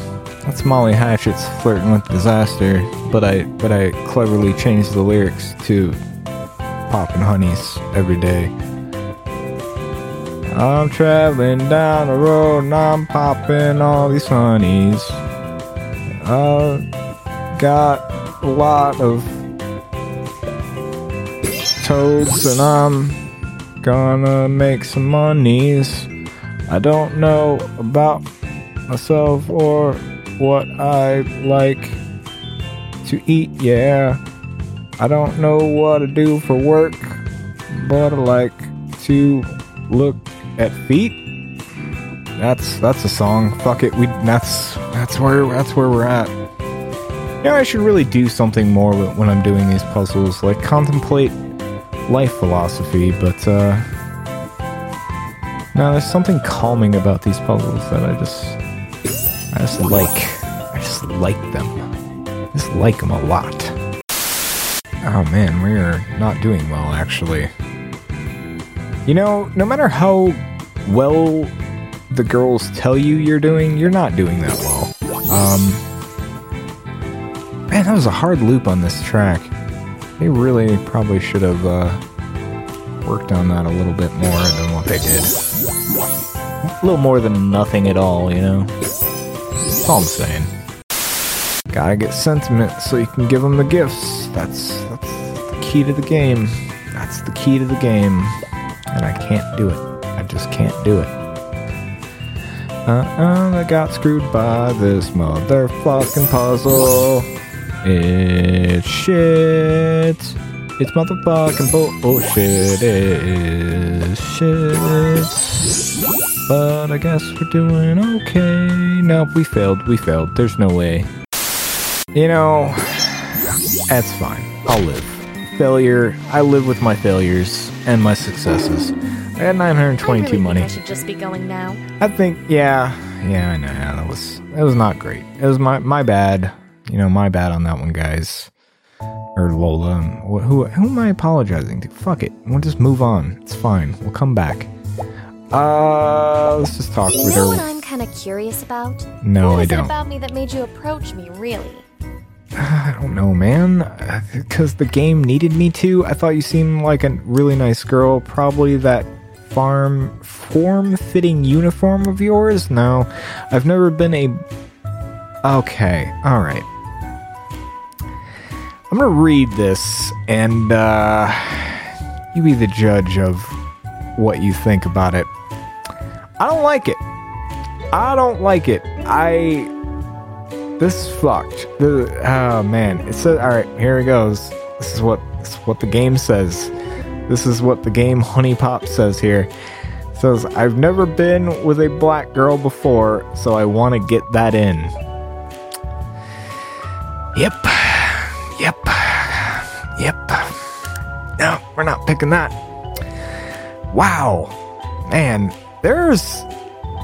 that's Molly Hatchet's flirting with disaster. But I, but I cleverly changed the lyrics to popping honeys every day. I'm traveling down the road and I'm popping all these honeys. I got a lot of toads and I'm gonna make some monies. I don't know about myself or what I like to eat, yeah. I don't know what to do for work, but I like to look at feet. That's that's a song. Fuck it. We that's that's where that's where we're at. You know, I should really do something more when I'm doing these puzzles, like contemplate life philosophy. But uh, no, there's something calming about these puzzles that I just I just like. I just like them. I just like them a lot. Oh man, we're not doing well actually. You know, no matter how well the girls tell you you're doing, you're not doing that well. Um, man, that was a hard loop on this track. They really probably should have uh, worked on that a little bit more than what they did. A little more than nothing at all, you know? That's all I'm saying. Gotta get sentiment so you can give them the gifts. That's, that's the key to the game. That's the key to the game and I can't do it. I just can't do it. Uh-uh, I got screwed by this motherfucking puzzle. It's shit. It's motherfucking bullshit. It is shit. But I guess we're doing okay. Nope, we failed. We failed. There's no way. You know, that's fine. I'll live. Failure. I live with my failures and my successes. I got 922 I really money. Think I should just be going now. I think, yeah, yeah, I know. Yeah, that was that was not great. It was my my bad. You know, my bad on that one, guys. Or Lola. Wh- Who, who am I apologizing to? Fuck it. We'll just move on. It's fine. We'll come back. Uh, let's just talk You with know what. I'm kind of curious about? No, what I is it don't. about me that made you approach me, really? I don't know, man. Because the game needed me to. I thought you seemed like a really nice girl. Probably that farm form-fitting uniform of yours. No, I've never been a. Okay, all right. I'm gonna read this, and uh, you be the judge of what you think about it. I don't like it. I don't like it. I this is fucked. Oh man, it says. All right, here it goes. This is what this is what the game says. This is what the game HuniePop says here. It says I've never been with a black girl before, so I want to get that in. Yep, yep. No, we're not picking that. Wow, man, there's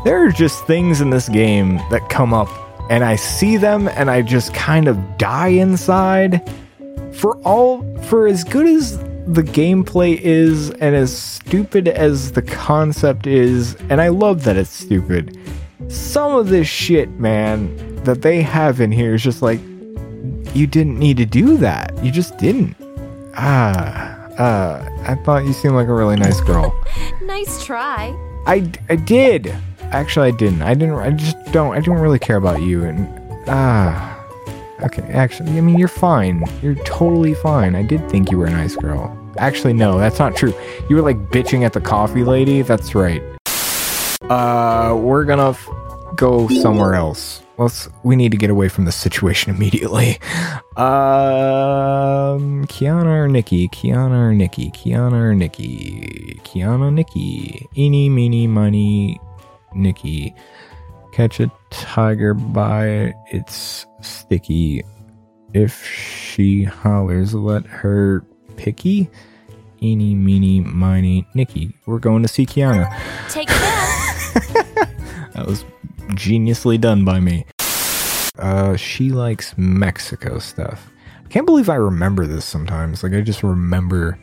there are just things in this game that come up and I see them and I just kind of die inside. For all for as good as the gameplay is and as stupid as the concept is, and I love that it's stupid. Some of this shit, man, that they have in here is just like you didn't need to do that. You just didn't. Ah, uh, I thought you seemed like a really nice girl. Nice try. I, I did. Actually, I didn't. I didn't. I just don't. I don't really care about you. And ah, okay. Actually, I mean, you're fine. You're totally fine. I did think you were a nice girl. Actually, no, that's not true. You were like bitching at the coffee lady. That's right. Uh, we're gonna f- go somewhere else. Let's. We need to get away from this situation immediately. Um, Kyanna or Nikki? Kyanna or Nikki? Kyanna or Nikki? Kyanna, Nikki. Eeny, meeny, miny, Nikki. Catch a tiger by its sticky. If she hollers, let her picky. Eeny, meeny, miny, Nikki. We're going to see Kyanna. Take that. That was geniusly done by me. Uh, she likes Mexico stuff. I can't believe I remember this sometimes. Like, I just remember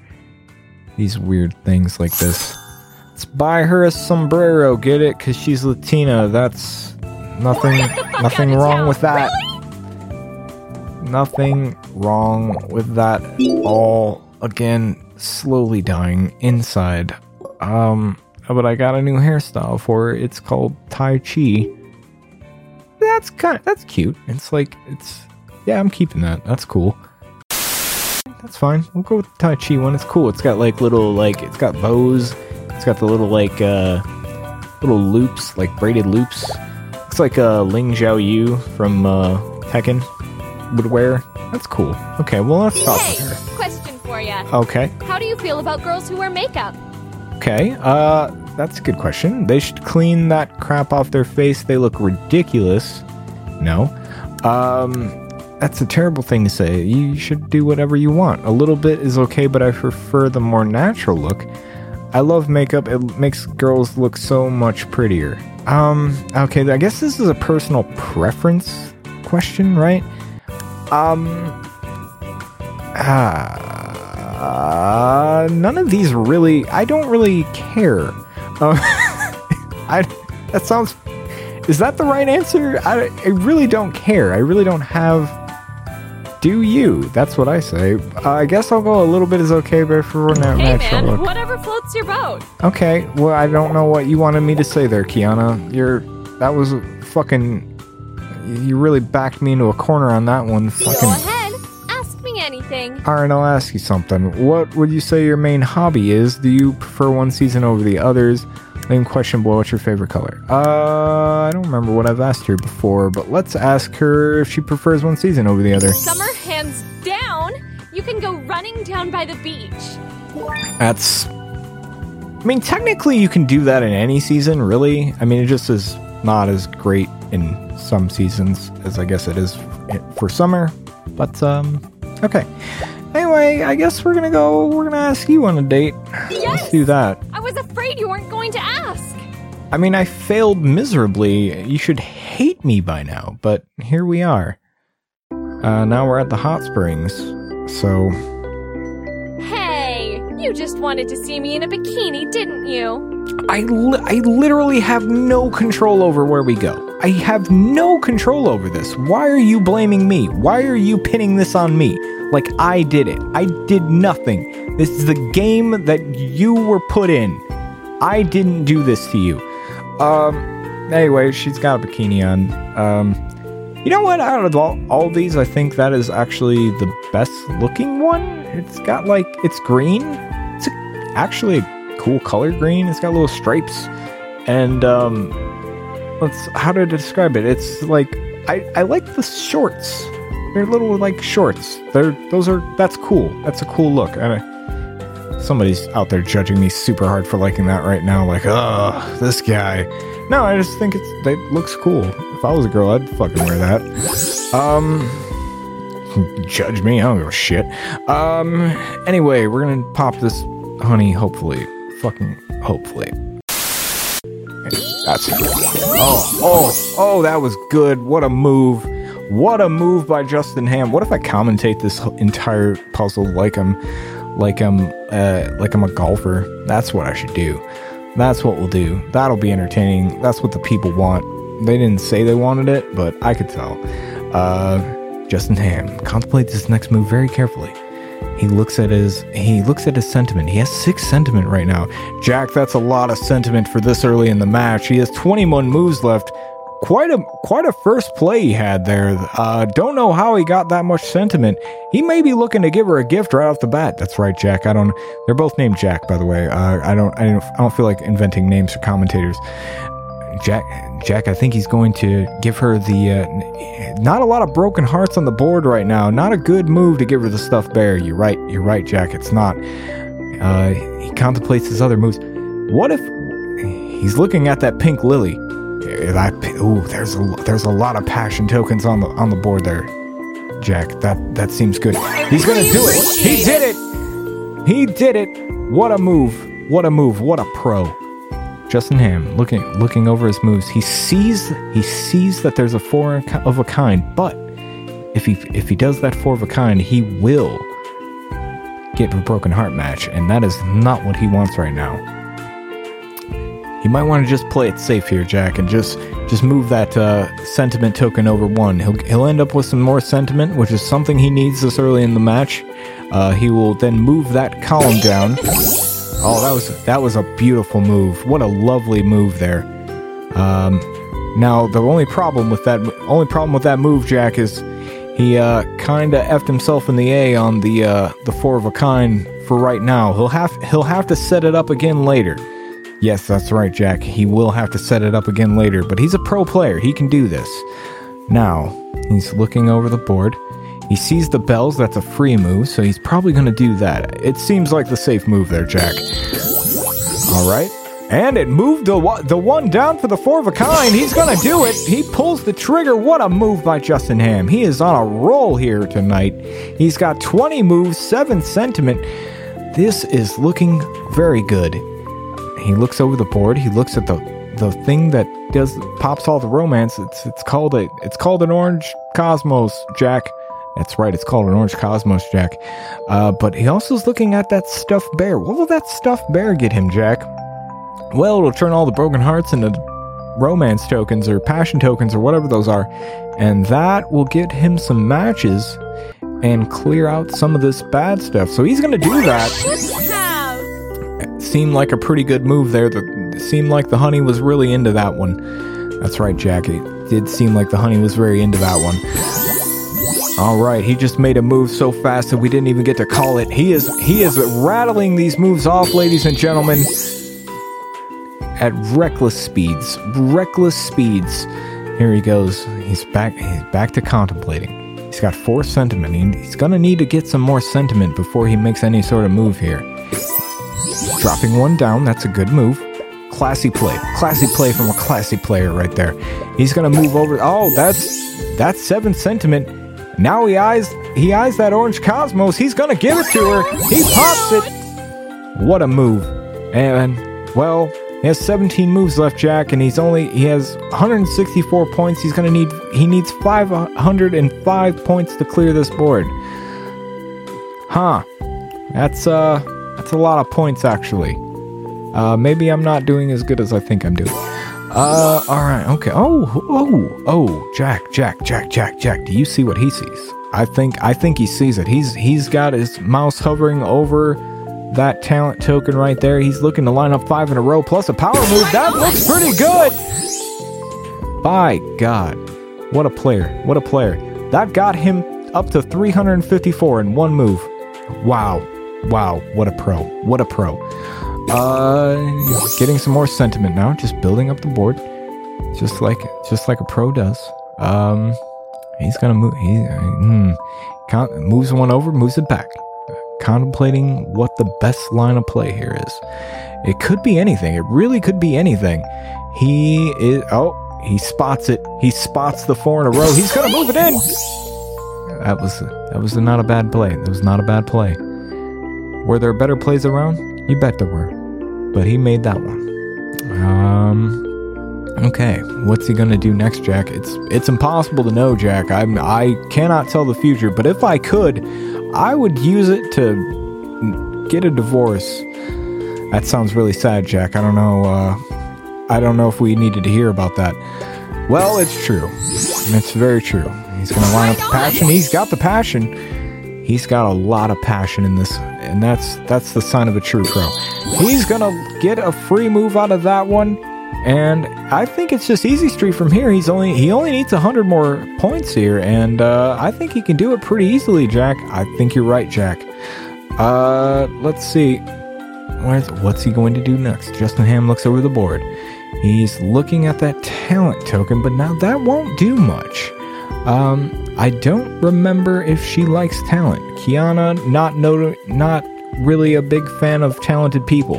these weird things like this. Let's buy her a sombrero, get it? Because she's Latina. That's nothing, nothing wrong with that. Nothing wrong with that all. Again, slowly dying inside. Um, but I got a new hairstyle for her. It's called Tai Chi. That's kind of that's cute. It's like it's yeah, I'm keeping that. That's cool. That's fine. We'll go with the Tai Chi one. It's cool. It's got like little like it's got bows. It's got the little like uh little loops, like braided loops. Looks like uh Ling Xiao Yu from uh Tekken would wear. That's cool. Okay, well let's talk with Hey, her. question for you. Okay. How do you feel about girls who wear makeup? Okay, uh, that's a good question. They should clean that crap off their face. They look ridiculous. No. Um, that's a terrible thing to say. You should do whatever you want. A little bit is okay, but I prefer the more natural look. I love makeup. It makes girls look so much prettier. Um, okay, I guess this is a personal preference question, right? Um, ah, none of these really. I don't really care. Uh, I. That sounds. Is that the right answer? I, I really don't care. I really don't have. Do you? That's what I say. Uh, I guess I'll go a little bit is okay, but for now, Hey natural man, look. whatever floats your boat. Okay, well, I don't know what you wanted me to say there, Kyanna. You're that was fucking. You really backed me into a corner on that one. Fucking. Ahead, ask me anything. All right, I'll ask you something. What would you say your main hobby is? Do you prefer one season over the others? Same question below. What's your favorite color? Uh, I don't remember what I've asked her before, but let's ask her if she prefers one season over the other. Summer, hands down. You can go running down by the beach. That's. I mean, technically, you can do that in any season, really. I mean, it just is not as great in some seasons as I guess it is for summer. But, um, okay. Anyway, I guess we're gonna go. We're gonna ask you on a date. Yes! Let's do that. I was afraid you weren't going to ask. I mean, I failed miserably. You should hate me by now, but here we are. Uh, now we're at the hot springs. So, Hey, you just wanted to see me in a bikini, didn't you? I, li- I literally have no control over where we go. I have no control over this. Why are you blaming me? Why are you pinning this on me? Like I did it. I did nothing. This is the game that you were put in. I didn't do this to you. Um, anyway, she's got a bikini on. Um, you know what? Out of all, all these, I think that is actually the best looking one. It's got like, it's green. It's a, actually a cool color green. It's got little stripes. And, um, let's, how to describe it? It's like, I, I like the shorts. They're little like shorts. They're, those are, that's cool. That's a cool look. And I, somebody's out there judging me super hard for liking that right now. Like, oh, this guy. No, I just think it's, it looks cool. If I was a girl, I'd fucking wear that. Um, judge me. I don't give a shit. Um, anyway, we're gonna pop this honey, hopefully. Fucking hopefully. That's Oh, oh, oh, that was good. What a move. What a move by Justin Ham. What if I commentate this entire puzzle like I'm like I'm uh like I'm a golfer? That's what I should do. That's what we'll do. That'll be entertaining. That's what the people want. They didn't say they wanted it, but I could tell. Uh Justin Ham contemplates his next move very carefully. He looks at his he looks at his sentiment. He has six sentiment right now. Jack, that's a lot of sentiment for this early in the match. He has 21 moves left. Quite a quite a first play he had there. Uh, don't know how he got that much sentiment. He may be looking to give her a gift right off the bat. That's right, Jack. I don't. They're both named Jack, by the way. Uh, I don't. I don't. I don't feel like inventing names for commentators. Jack, Jack, I think he's going to give her the. Uh, not a lot of broken hearts on the board right now. Not a good move to give her the stuffed bear. You're right. You're right, Jack. It's not. Uh, he contemplates his other moves. What if he's looking at that pink lily? That ooh, there's a there's a lot of passion tokens on the on the board there, Jack. That that seems good. He's gonna do it. He did it. He did it. What a move. What a move. What a pro. Justin Ham looking looking over his moves. He sees he sees that there's a four of a kind, but if he if he does that four of a kind, he will get a broken heart match, and that is not what he wants right now. He might want to just play it safe here, Jack, and just just move that uh, sentiment token over one. He'll he'll end up with some more sentiment, which is something he needs this early in the match. Uh, he will then move that column down. Oh, that was that was a beautiful move. What a lovely move there. Um, now the only problem with that only problem with that move, Jack, is he uh, kind of effed himself in the A on the uh, the four of a kind for right now. He'll have he'll have to set it up again later. Yes, that's right, Jack. He will have to set it up again later, but he's a pro player. He can do this. Now he's looking over the board. He sees the bells. That's a free move, so he's probably going to do that. It seems like the safe move there, Jack. All right. And it moved the, the one down for the four of a kind. He's going to do it. He pulls the trigger. What a move by Justin Ham. He is on a roll here tonight. He's got 20 moves, 7 sentiment. This is looking very good. He looks over the board. He looks at the the thing that does pops all the romance. It's it's called a it's called an orange cosmos, Jack. That's right, it's called an orange cosmos, Jack. Uh, but he also is looking at that stuffed bear. What will that stuffed bear get him, Jack? Well, it'll turn all the broken hearts into romance tokens or passion tokens or whatever those are, and that will get him some matches and clear out some of this bad stuff. So he's gonna do that. Seemed like a pretty good move there. The, it seemed like the honey was really into that one. That's right, Jackie. It did seem like the honey was very into that one. All right, he just made a move so fast that we didn't even get to call it. He is he is rattling these moves off, ladies and gentlemen, at reckless speeds. Reckless speeds. Here he goes. He's back. He's back to contemplating. He's got four sentiment. He's gonna need to get some more sentiment before he makes any sort of move here. Dropping one down. That's a good move. Classy play. Classy play from a classy player right there. He's gonna move over. Oh, that's that's seven sentiment. Now he eyes he eyes that orange cosmos. He's gonna give it to her. He pops it. What a move. And well, He has 17 moves left, Jack, and he's only he has 164 points. He's gonna need he needs 505 points to clear this board. Huh. That's uh that's a lot of points actually. Uh maybe I'm not doing as good as I think I'm doing. Uh alright, okay. Oh oh oh Jack, Jack, Jack, Jack, Jack. Do you see what he sees? I think I think he sees it. He's he's got his mouse hovering over that talent token right there. He's looking to line up five in a row plus a power move. That looks pretty good. By God. What a player. What a player. That got him up to 354 in one move. Wow. Wow. What a pro. What a pro. Uh getting some more sentiment now, just building up the board. Just like just like a pro does. Um he's gonna move he hmm, Con- moves one over, moves it back contemplating what the best line of play here is. It could be anything. It really could be anything. He is. Oh, he spots it. He spots the four in a row. He's gonna move it in. That was that was not a bad play. That was not a bad play. Were there better plays around? You bet there were. But he made that one. Um. Okay, what's he gonna do next, Jack? It's it's impossible to know, Jack. I'm I cannot tell the future. But if I could, I would use it to get a divorce. That sounds really sad, Jack. I don't know. Uh, I don't know if we needed to hear about that. Well, it's true. It's very true. He's gonna line up the passion. He's got the passion. He's got a lot of passion in this, and that's that's the sign of a true pro. He's gonna get a free move out of that one, and I think it's just easy street from here. He's only he only needs hundred more points here, and uh, I think he can do it pretty easily, Jack. I think you're right, Jack. Uh, let's see. Where's, what's he going to do next? Justin Ham looks over the board. He's looking at that talent token, but now that won't do much. Um, I don't remember if she likes talent. Kyanna, not no, not really a big fan of talented people,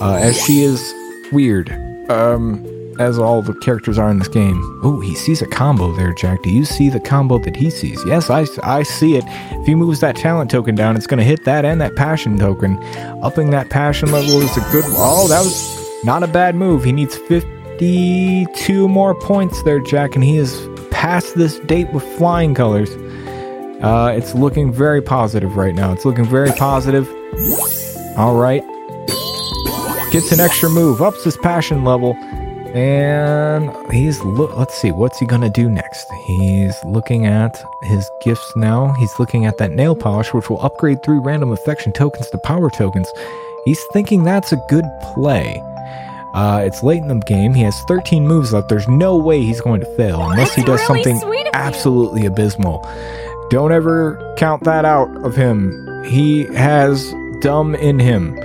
uh, as she is weird. Um, as all the characters are in this game. Oh, he sees a combo there, Jack. Do you see the combo that he sees? Yes, I, I see it. If he moves that talent token down, it's going to hit that and that passion token. Upping that passion level is a good. Oh, that was not a bad move. He needs 52 more points there, Jack, and he is past this date with flying colors. Uh, it's looking very positive right now. It's looking very positive. All right. Gets an extra move, ups his passion level. And he's look. Let's see, what's he gonna do next? He's looking at his gifts now. He's looking at that nail polish, which will upgrade three random affection tokens to power tokens. He's thinking that's a good play. Uh, it's late in the game. He has 13 moves left. There's no way he's going to fail unless he does really something you. absolutely abysmal. Don't ever count that out of him. He has dumb in him.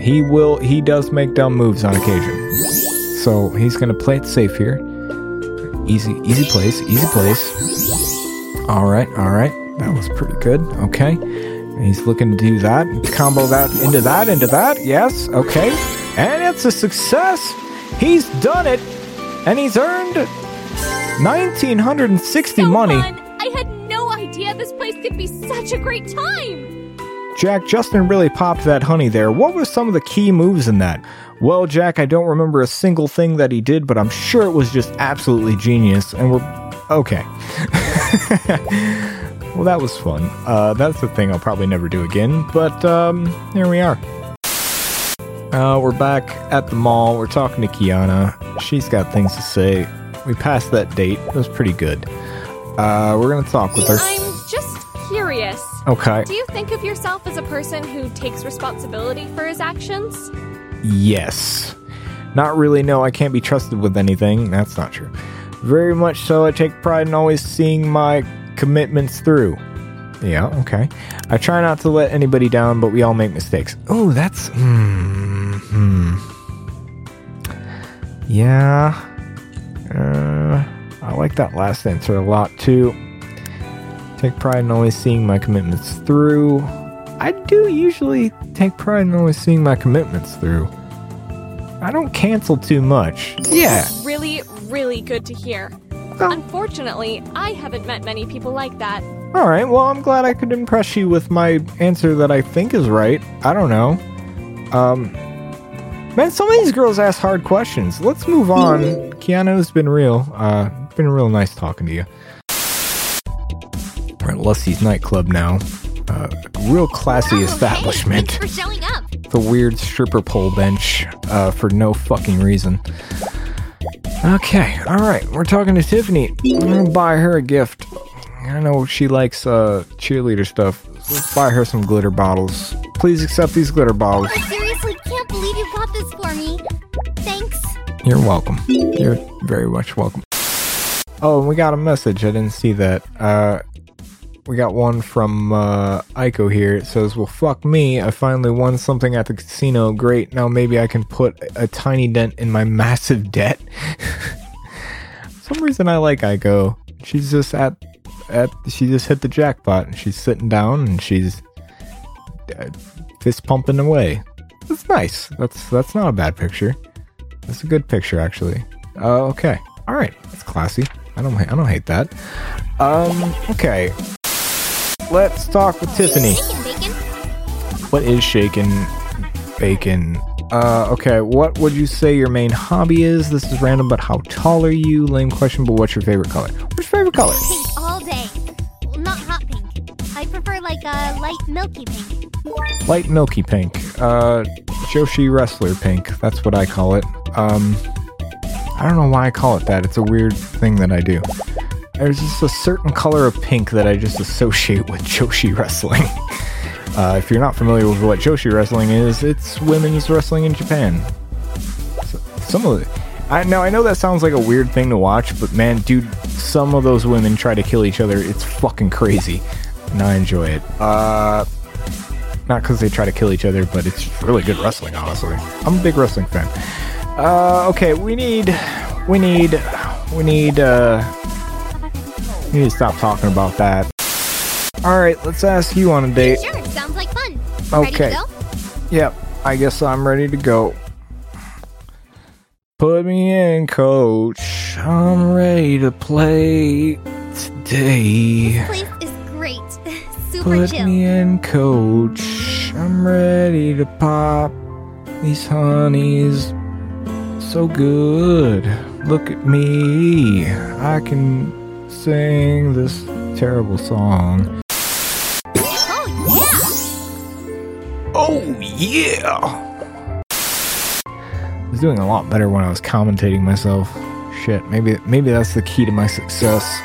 He will. He does make dumb moves on occasion. So he's gonna play it safe here. Easy, easy place, easy place. All right, all right. That was pretty good. Okay. He's looking to do that. Combo that into that, into that. Yes. Okay. And it's a success. He's done it. And he's earned 1960 So money. fun. I had no idea this place could be such a great time. Jack, Justin really popped that honey there. What were some of the key moves in that? Well, Jack, I don't remember a single thing that he did, but I'm sure it was just absolutely genius. And we're okay. well, that was fun. Uh, that's the thing I'll probably never do again. But um, here we are. Uh, we're back at the mall. We're talking to Kyanna. She's got things to say. We passed that date. It was pretty good. Uh, we're gonna talk with her. I'm just curious. Okay. Do you think of yourself as a person who takes responsibility for his actions? Yes. Not really, no, I can't be trusted with anything. That's not true. Very much so, I take pride in always seeing my commitments through. Yeah, okay. I try not to let anybody down, but we all make mistakes. Oh, that's. Hmm. Hmm. Yeah. Uh, I like that last answer a lot, too. Take pride in always seeing my commitments through. I do usually take pride in always seeing my commitments through. I don't cancel too much. Yeah. Really, really good to hear. Unfortunately, I haven't met many people like that. All right. Well, I'm glad I could impress you with my answer that I think is right. I don't know. Um, Man, some of these girls ask hard questions. Let's move on. Kyanna's been real. Uh, been real nice talking to you. We're at Lusty's nightclub now. Uh, real classy Oh, establishment. Hey, thanks for showing up. the weird stripper pole bench uh, for no fucking reason. Okay, all right, we're talking to Tiffany. I'm gonna buy her a gift. I know she likes uh, cheerleader stuff. Let's buy her some glitter bottles. Please accept these glitter bottles. I this for me. Thanks. You're welcome. You're very much welcome. Oh, we got a message. I didn't see that. Uh, we got one from uh, Aiko here. It says, Well, fuck me. I finally won something at the casino. Great. Now maybe I can put a tiny dent in my massive debt. some reason I like Aiko. She's just at, at, she just hit the jackpot and she's sitting down and she's uh, fist pumping away. That's nice. That's, that's not a bad picture. That's a good picture, actually. Uh, okay. All right. That's classy. I don't. I don't hate that. Um. Okay. Let's talk with Tiffany. What is shaking bacon? Uh. Okay. What would you say your main hobby is? This is random, but how tall are you? Lame question, but what's your favorite color? What's your favorite color? Like a light milky pink. Light milky pink. Uh. Joshi wrestler pink. That's what I call it. Um. I don't know why I call it that. It's a weird thing that I do. There's just a certain color of pink that I just associate with Joshi wrestling. Uh, if you're not familiar with what Joshi wrestling is, it's women's wrestling in Japan. So, some of it. I know, I know that sounds like a weird thing to watch, but man, dude, some of those women try to kill each other. It's fucking crazy, and I enjoy it. Uh, not because they try to kill each other, but it's really good wrestling. Honestly, I'm a big wrestling fan. Uh, okay, we need, we need, we need, uh, we need to stop talking about that. All right, let's ask you on a date. Sure, sounds like fun. Okay. To go? Yep, I guess I'm ready to go. Put me in, coach. I'm ready to play today. Place is great. Super Put chill. me in, coach. I'm ready to pop these honeys. So good. Look at me. I can sing this terrible song. Oh Oh, yeah! I was doing a lot better when I was commentating myself. Shit, maybe maybe that's the key to my success.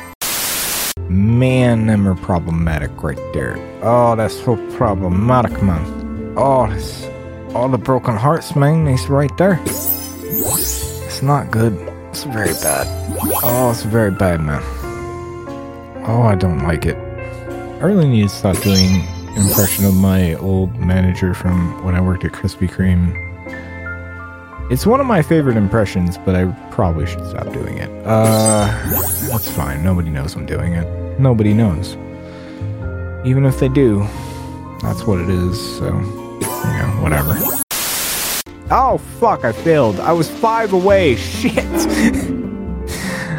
Man, them are problematic right there. Oh, that's so problematic, man. Oh, that's all the broken hearts, man. It's right there. It's not good. It's very bad. Oh, it's very bad, man. Oh, I don't like it. I really need to stop doing impression of my old manager from when I worked at Krispy Kreme. It's one of my favorite impressions, but I probably should stop doing it. Uh, that's fine. Nobody knows I'm doing it. Nobody knows. Even if they do, that's what it is. So, you know, whatever. Oh fuck! I failed. I was five away. Shit.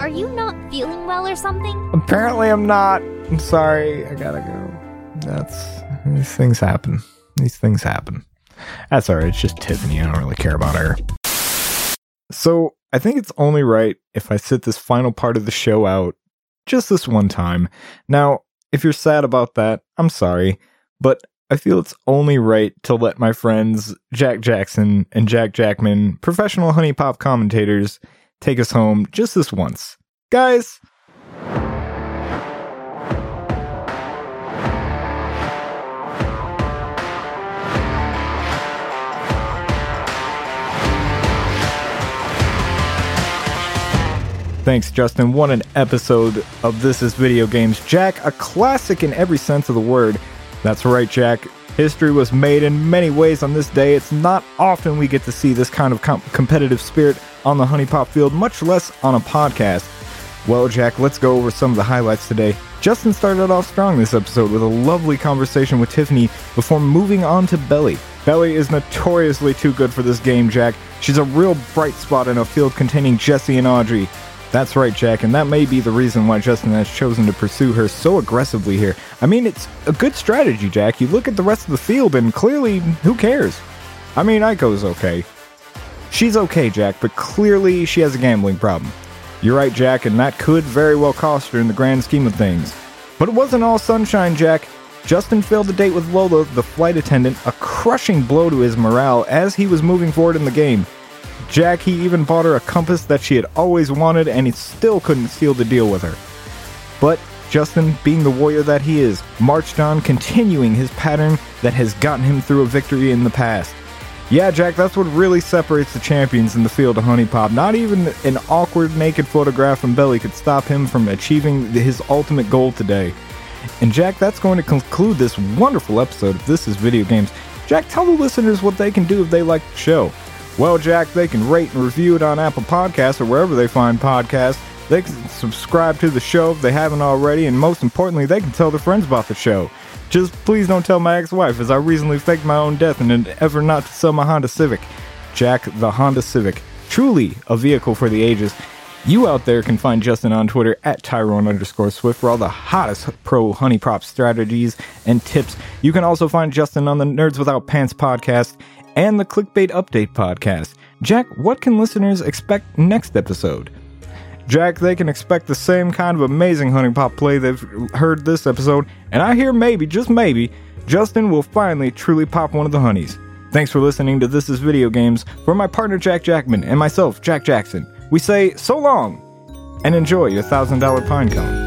Are you not feeling well or something? Apparently, I'm not. I'm sorry. I gotta go. That's these things happen. These things happen. That's alright. It's just Tiffany. I don't really care about her. So I think it's only right if I sit this final part of the show out just this one time. Now, if you're sad about that, I'm sorry, but I feel it's only right to let my friends Jack Jackson and Jack Jackman, professional HuniePop commentators, take us home just this once. Guys, Thanks, Justin. What an episode of This is Video Games. Jack, a classic in every sense of the word. That's right, Jack. History was made in many ways on this day. It's not often we get to see this kind of com- competitive spirit on the HuniePop field, much less on a podcast. Well, Jack, let's go over some of the highlights today. Justin started off strong this episode with a lovely conversation with Tiffany before moving on to Beli. Beli is notoriously too good for this game, Jack. She's a real bright spot in a field containing Jessie and Audrey. That's right, Jack, and that may be the reason why Justin has chosen to pursue her so aggressively here. I mean, it's a good strategy, Jack. You look at the rest of the field, and clearly, who cares? I mean, Aiko's okay. She's okay, Jack, but clearly she has a gambling problem. You're right, Jack, and that could very well cost her in the grand scheme of things. But it wasn't all sunshine, Jack. Justin failed a date with Lola, the flight attendant, a crushing blow to his morale as he was moving forward in the game. Jack, he even bought her a compass that she had always wanted, and he still couldn't seal the deal with her. But Justin, being the warrior that he is, marched on, continuing his pattern that has gotten him through a victory in the past. Yeah, Jack, that's what really separates the champions in the field of HuniePop. Not even an awkward naked photograph from Beli could stop him from achieving his ultimate goal today. And Jack, that's going to conclude this wonderful episode of This is Video Games. Jack, tell the listeners what they can do if they like the show. Well, Jack, they can rate and review it on Apple Podcasts or wherever they find podcasts. They can subscribe to the show if they haven't already, and most importantly, they can tell their friends about the show. Just please don't tell my ex-wife, as I recently faked my own death in an effort not to sell my Honda Civic. Jack, the Honda Civic, truly a vehicle for the ages. You out there can find Justin on Twitter at Tyrone underscore Swift for all the hottest pro HuniePop strategies and tips. You can also find Justin on the Nerds Without Pants podcast and the Clickbait Update podcast. Jack, what can listeners expect next episode? Jack, they can expect the same kind of amazing HuniePop play they've heard this episode, and I hear maybe, just maybe, Justin will finally truly pop one of the honeys. Thanks for listening to This Is Video Games. For my partner Jack Jackman and myself, Jack Jackson, we say so long and enjoy your $1,000 pine cone.